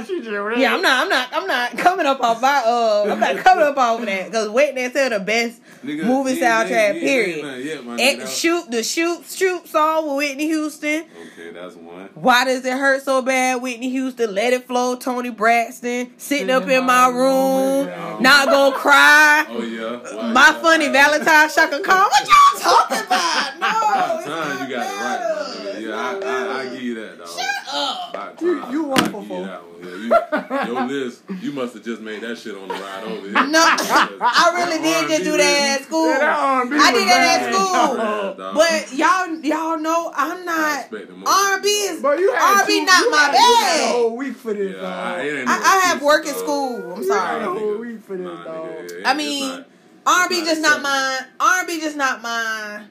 she just read Yeah, I'm not. I'm not. I'm not coming up off my. Uh, I'm not coming up off of that because Wait and Exhale the best nigga, movie he ain't- soundtrack. ain't- he ain't Period. nothing yet, my nigga. And That- shoot the shoot shoot song with Whitney Houston. Okay, that's one. Why does it hurt so bad? Whitney Houston, Let It Flow, Toni Braxton, sitting up in my room, yeah. not gonna cry. Oh yeah. Well, My yeah. funny Valentine Chaka Khan. What y'all talking about? No, About it's time you got it right, my nigga. Yeah, I, I, I give you that, dog. Shut up. About You- time. you one I for four. you that one. Yeah, you, your list, you must have just made that shit on the ride over here. No, I really did just do that at school. Yeah, that I did that at school. Bad. But y'all, y'all know I'm not. expect. R&B is But you had R&B two- not you my had- you had a bag. whole week for this, Yeah, dog. I, it I, I have work at school. I'm You had sorry. a whole week for this, Nah, dog. nigga, I mean, not- R&B just not acceptable. mine. R&B just not mine.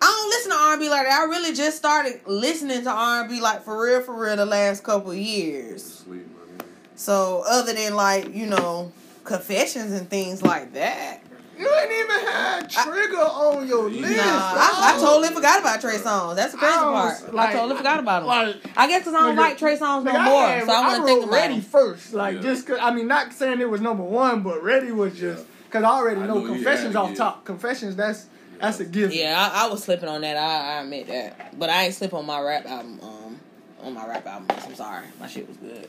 I don't listen to R&B like that. I really just started listening to R&B like for real, for real the last couple of years. Sleep, my nigga. So other than like you know confessions and things like that, You ain't even had Trigga on your list. nah, I, I oh. totally forgot about Trey Songz. That's the crazy I part. like- I totally forgot about him. Like, I guess because I don't like Trey Songz no Like, more, had- so I wasn't wrote thinking about Ready him. first, like Yeah. just cause, I mean, not saying it was number one, but Ready was just because I already I know knew Confessions had off get- top. Confessions, that's that's a given. Yeah, I, I was slipping on that. I, I admit that, but I ain't slip on my rap album. Um, on my rap album. I'm sorry, my shit was good.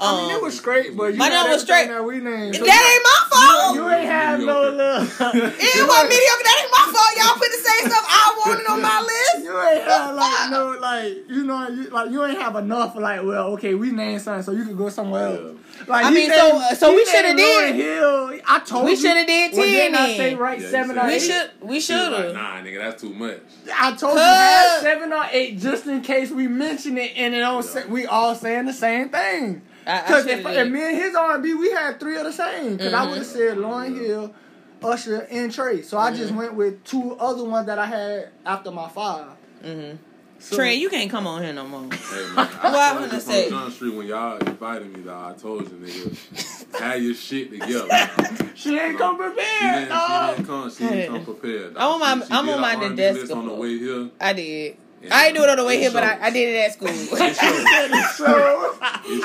I mean, it Um, was straight, but you my name was straight. That we named. that ain't my fault. You ain't have no love. it wasn't mediocre. That ain't my fault. Y'all put the same stuff I wanted on my list. You ain't have like no like you know you like you ain't have enough like well okay we named something so you could go somewhere else. Like I he mean, so- named- so he we shoulda did- Hill. I told We shoulda did Well, didn't I 10 say right Yeah, seven said or We eight? should. We She was should like, have. Nah, nigga, that's too much. I told you have seven or eight just in case we mention it and it don't say, we all saying the same thing. I- I Because if, if me and his R and B we had three of the same. Because I Mhm. would have said Lauren Hill, Usher, and Trey. So I just Mhm. went with two other ones that I had after my five. Mm-hmm. So, Trey, you can't come on here no more. Hey man, Well, I I'm told gonna say- John Street when y'all invited me, though, I told you, nigga, have your shit together. She ain't come She prepared, didn't, dog. she didn't come. She didn't come prepared. Dog. I'm on my- She- she I'm on my R&B desk list on the way here. I did. And I ain't do it on the way it here, but I. I did it at school. It shows.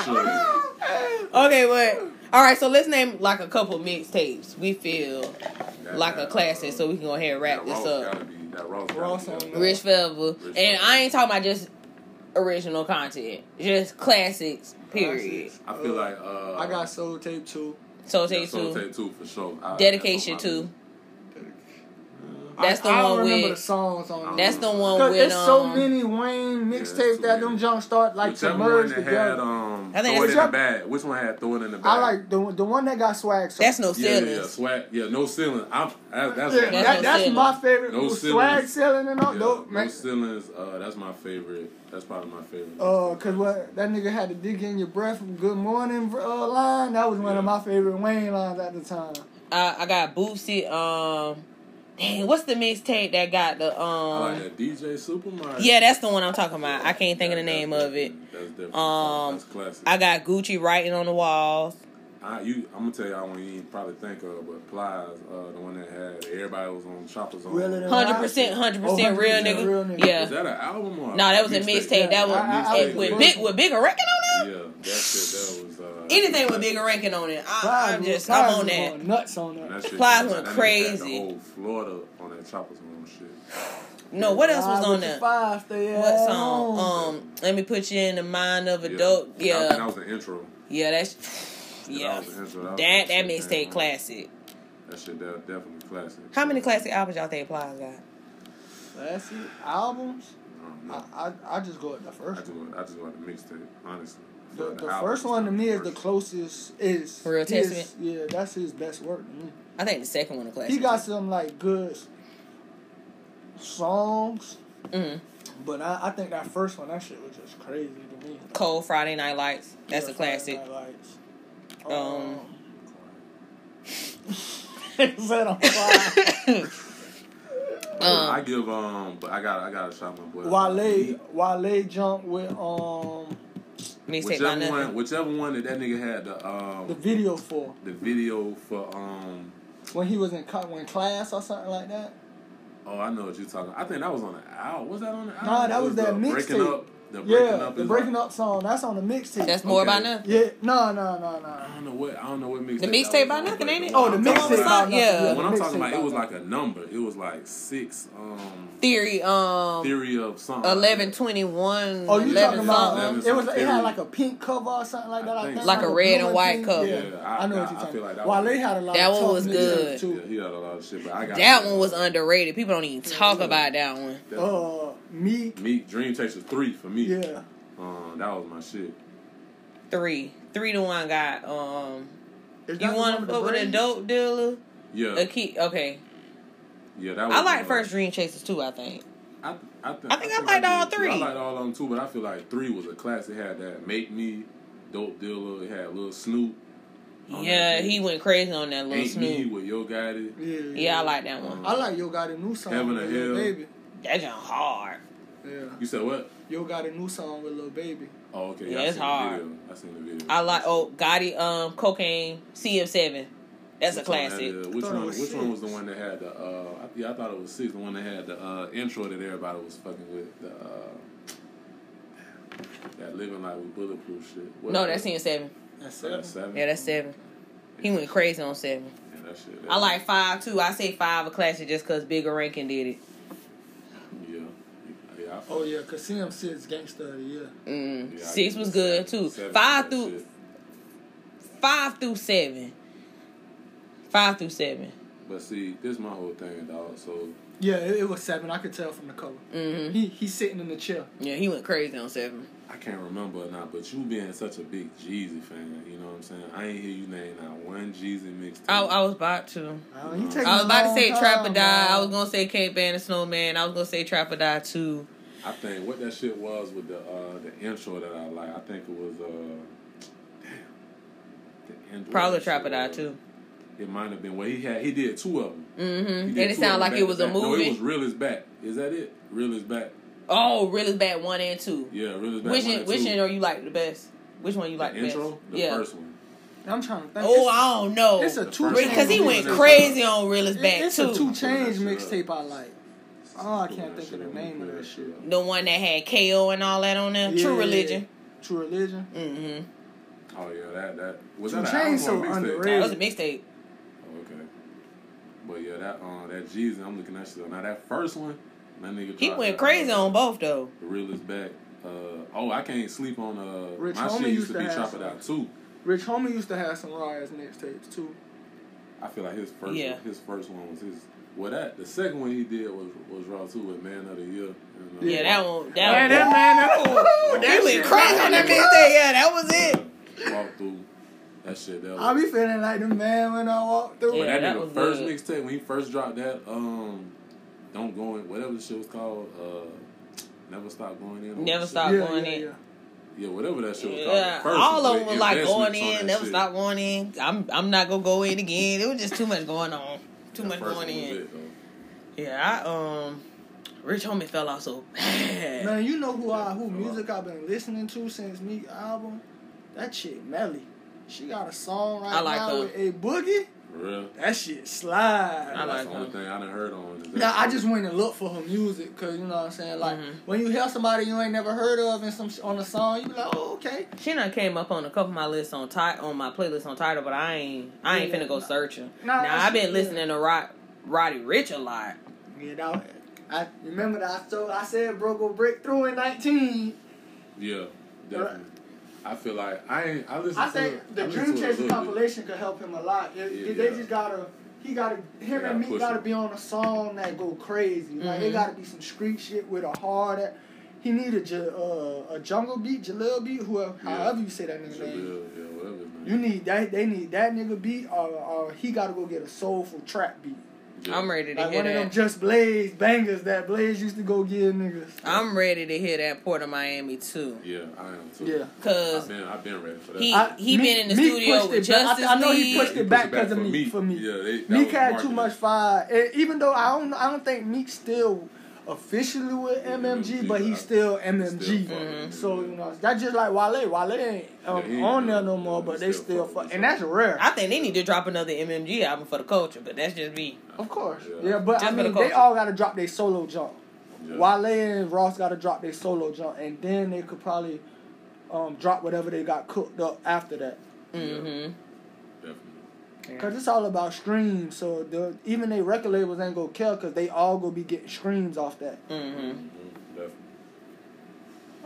okay, but all right. So let's name like a couple mixtapes we feel That- like a classic, uh, so we can go ahead and wrap that this up. Be, that Ross, Ross gotta be on up. Rich Forever, and I ain't talking about just original content, just classics. Period. I feel like uh, I got Soul Tape too. So yeah, take Soul. Tape two for sure. I- Dedication that's on my two. list. That's I, the I don't one remember with- the songs on That's the one Cause with it's so um. many Wayne mixtapes too that them jump start like to Whichever merge one that together. had um, I think throw it that's in the bag. Which one had throw it in the bag? I like the the one that got swag. So That's no Yeah, yeah, yeah, swag. Yeah, no ceiling. I'm. That, that's yeah, my- That's that, no that's ceiling. my favorite. No swag ceilings. selling and all. yeah, no, no ceilings. Uh, that's my favorite. That's probably my favorite. Uh, cause what that nigga had to dig in your breath from Good Morning uh, line. That was one of my favorite Wayne lines at the time. I, I got Boosie. Um, dang, what's the mixtape that got the like um? that DJ Super Mario. Yeah, that's the one I'm talking about. I can't think of the name of it. That's different. Um, that's classic. I got Gucci writing on the walls. I, you, I'm gonna tell y'all one you ain't probably think of, but Plies, uh, the one that had everybody was on choppers on. Hundred percent, hundred Oh, percent real 100% nigga. real nigga. Was Yeah. that an album or? No, that was a mixtape. That was I- I- I with big with bigger record on it. Yeah, that shit. That was. Uh, Anything with Bigga Rankin on it, I, Plies I'm just Plies I'm on that. Nuts on that. that shit, Plies went nigga had crazy. The whole Florida on that choppers on shit. No, what else was on with your there? Five, stay What song? Um, let me put you in the mind of a Yeah. dope. I think that was the intro. yeah, that's That yeah. was the intro. was That the that mixtape classic. That shit that definitely classic. How many classic albums y'all think Plies got? Classic albums. I. I, I I just go with the I first. just want I just want the mixtape, honestly. The, For the first one to me is the closest is Real his- Testament? Yeah, that's his best work to me. I think the second one a classic. He got some like good songs, hmm but I, I think that first one, that shit was just crazy to me. Cold Friday Night Lights. That's Yeah, a classic. Friday Night Lights. Um, set on fire. Um, I give um, but I got I got to shout my boy. Wale, Wale jumped with um Mixtape by Whichever nothing. one, whichever one that that nigga had the um the video for the video for um. when he was in co- when class or something like that. Oh, I know what you're talking. I think that was on the album. Was that on the album? Nah, that It was that the breaking mixtape. Up. The breaking Yeah, up the is breaking like- up song that's on the mixtape. That's more Okay. about nothing. Yeah, no, no, no, no. I don't know what I don't know what mixtape. The that mixtape was by nothing, ain't it? Oh, the I'm mixtape by nothing, yeah. When I'm talking about, it was like a number. It was like six. Um, Theory, um, theory of something. eleven twenty one. Oh, you talking about? something. It was. It had like a pink cover or something like that. I I think think. Like a red and white pink. cover. Yeah, Yeah, I, I- know what you're talking feel like about. that Wale was- had a lot. That one was good. Yeah, he had a lot of shit, but I got That one was underrated. People don't even talk about that one. That- Meek. Meek Dream Chaser three for me. Yeah. Um, that was my shit. Three, three to one got. Um, Is you want one to with put with a dope dealer? Yeah, A key. Okay, yeah, that was. I like First Dream Chasers too. I think. I, I, th- I think I liked did all too. three. I liked all of them too, but I feel like three was a classic. It had that Make Me, Dope Dealer. It had Little Snoop. Yeah, he went crazy on that little Ain't Me Snoop. with Yo Gotti. Yeah. Yeah, I like that one. I like Yo Gotti new song Heaven with or Lil Hell. Baby. That junk hard. Yeah. You said what? Yo got a new song with Lil Baby. Oh, okay. Yeah, I it's seen hard. The video. I seen the video. I like. Oh, Gotti. Um, cocaine. CM7. That's a Which one that classic. Which one? was Which one was the one that had the? Uh, I, yeah, I thought it was six. The one that had the uh, intro that everybody was fucking with. The uh, that living like with bulletproof shit. What No, that's it? CM7. That's Oh, seven. that's seven. Yeah, that's seven. He went crazy on seven. Yeah, that shit. I like five too. I say five a classic just cause Bigga Rankin did it. Yeah. Yeah. I Oh yeah, cause CM6 Gangsta of the Year. Mm. Yeah, Six was good seven. too. Seven Five through shit. five through seven. Five through seven. But see, this is my whole thing, dog. So Yeah, it, it was seven. I could tell from the cover. hmm He he's sitting in the chair. Yeah, he went crazy on seven. I can't remember or not, but you being such a big Jeezy fan, you know what I'm saying? I ain't hear you name not one Jeezy mixtape. I, I was about to. He I was about to say time, Trap or Die. man. I was gonna say Cape Band and Snowman. I was gonna say Trap or Die too. I think what that shit was with the uh, the intro that I like. I think it was uh, damn, the intro. Probably that Trap or shit Die too. It might have been. Well, he had he did two of them. Mm-hmm. And did it two sounded like it was a back. No, it was Real is Back. Is that it? Real is Back. Oh, Real is Bad one and two. Yeah, Real is Back. Which one one, and which two. one are you like the best? Which one you like the the intro? best? The yeah. first one. I'm trying to think. Oh, I don't know. It's a two Because he went crazy on Real is It- it's too. a two Chainz mixtape I like. Oh, I can't think of the name of that shit. The one that had KO and all that on there. True Yeah. Religion. True Religion. Mm-hmm. Oh yeah, that that was Two that Chainz an album so or mixtape? underrated. That was a mixtape. Oh, okay. But yeah, that uh, that Jeezy, I'm looking at shit. Now that first one, that nigga. He went crazy uh, on both though. The real is back. Uh, oh, I can't sleep on. Uh, Rich my Homie shit used used to to be have Chop some. It Out too. Rich Homie used to have some raw ass mixtapes too. I feel like his first Yeah. his first one was his. Well, that the second one he did was was raw too with Man of the Year. And, uh, Yeah, that one. Man, That that one. man, that, He went crazy on that mixtape. Yeah, that was it. Walk through that shit. That was, I be feeling like the man when I walk through. But Yeah, that, that nigga was first good. mixtape when he first dropped that, um, don't go in whatever the shit was called, uh, never stop going in. Never stop yeah, going yeah, in. yeah. Yeah, whatever that shit was called. Yeah, The first all of them the was like going in, never shit. stop going in. I'm I'm not gonna go in again. It was just too much going on. Too much first going in. it. Yeah, I um, Rich Homie fell off so bad. Man, you know who I who music I've been listening to since me album? That chick Melly. She got a song right I like now her. with a boogie. For real. That shit slide. I That's like the only thing I done heard on. is Now I just went and looked for her music because you know what I'm saying. Like Mhm. when you hear somebody you ain't never heard of and some sh- on a song, you be like, oh okay. She done came up on a couple of my lists on ti- on my playlist on Tidal, but I ain't I ain't Yeah, finna go nah. searching. Nah, now I've been yeah. listening to Rod, Roddy Ricch a lot. You know, I remember that I told I said bro go break through in nineteen. Yeah, definitely. I feel like I ain't. I listen I to. think the I listen Dream to Chaser little bit. compilation could help him a lot. It- Yeah, they yeah. just gotta he gotta him They gotta and me gotta it. be on a song that go crazy. Like it Mhm. gotta be some street shit with a hard. He need a J- uh, a jungle beat, Jahlil beat, whoever, Yeah. however you say that nigga Jahlil, name. yeah, whatever. his name. You need that. They need that nigga beat, or, or he gotta go get a soulful trap beat. Yeah. I'm ready to Like hear one of them just Blaze bangers that Blaze used to go give niggas. I'm ready to hear that Port of Miami too. Yeah, I am too. Yeah. Cause I've been, I've been ready for that. He- I- been in the Meek studio with it back. Justice I, I know he pushed it pushed back because of for Meek. Meek. For me, Yeah, they- Meek was had too much fire. And even though I don't, I don't think Meek still officially with MMG, but he's still MMG. Still fucking, So you know that's just like Wale. Wale ain't um, Yeah, on there no more, Yeah, but they still still fuck, and that's rare. I think they need to drop another MMG album for the culture, but that's just me. Of course, Yeah. yeah, but Just I mean the they all got to drop their solo jump. Yeah. Wale and Ross got to drop their solo jump, and then they could probably um, drop whatever they got cooked up after that. Mm-hmm. Definitely. Cause it's all about streams, so the even they record labels ain't gonna care, cause they all gonna be getting streams off that. Mm-hmm. Mhm, Definitely.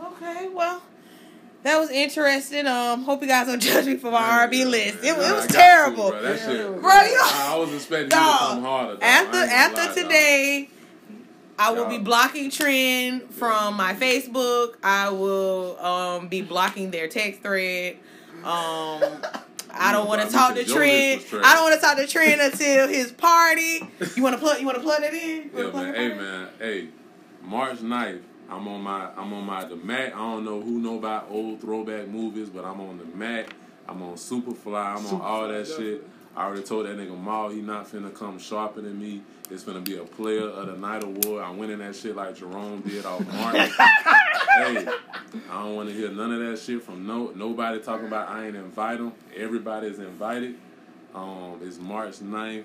Okay, well, that was interesting. Um, hope you guys don't judge me for my R&B list. It, it Nah, I was terrible. To, bro. That Yeah. shit, Bro, you- I, I was expecting you to Dog, come harder. Dog. After I ain't gonna after lie, dog. today, I will be blocking Trent from my Facebook. I will um be blocking their text thread. Um. I don't want to talk to Your list Trent. was trash. I don't want to talk to Trent until his party. You want to plug? You want to plug that in? Yeah, man. Hey, man. Hey, March 9th, I'm on my I'm on my the Mack. I don't know who know about old throwback movies, but I'm on the Mack. I'm on Superfly. I'm on all that Superfly, shit. I already told that nigga Maul he not finna come sharper than me. It's gonna be a player of the night award. I'm winning that shit like Jerome did off Martin. hey, I don't want to hear none of that shit from no nobody talking about I ain't invited. Everybody's invited. Um, it's March 9th.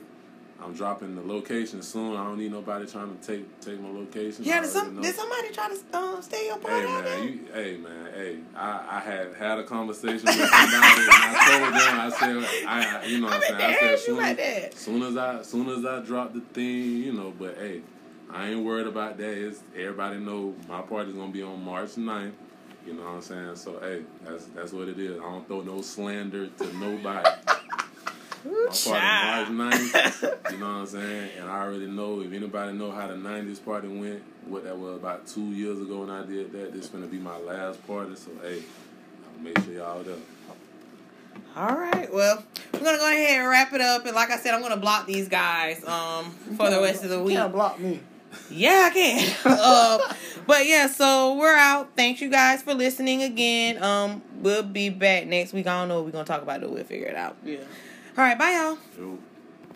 I'm dropping the location soon. I don't need nobody trying to take take my location. Yeah, did, some, did somebody try to um, stay your party Hey man, you, hey man, hey. I, I had had a conversation with somebody, and I told them, I said, I, I you know, what I'm saying, I said, soon, that. soon as I, soon as I drop the thing, you know, but hey, I ain't worried about that. It's everybody know my party's gonna be on March 9th. You know what I'm saying? So hey, that's that's what it is. I don't throw no slander to nobody. My Child. party March 9th. You know what I'm saying? And I already know if anybody know how the 90s party went, what that was about two years ago when I did that, this gonna be my last party. So hey, I'll make sure y'all there. All right. Well, we're gonna go ahead and wrap it up. And like I said, I'm gonna block these guys um for the rest of the week. can't block me. Yeah, I can. uh, but yeah, so we're out. Thanks you guys for listening again. Um, we'll be back next week. I don't know what we're gonna talk about, but we'll figure it out. Yeah. All right, bye y'all.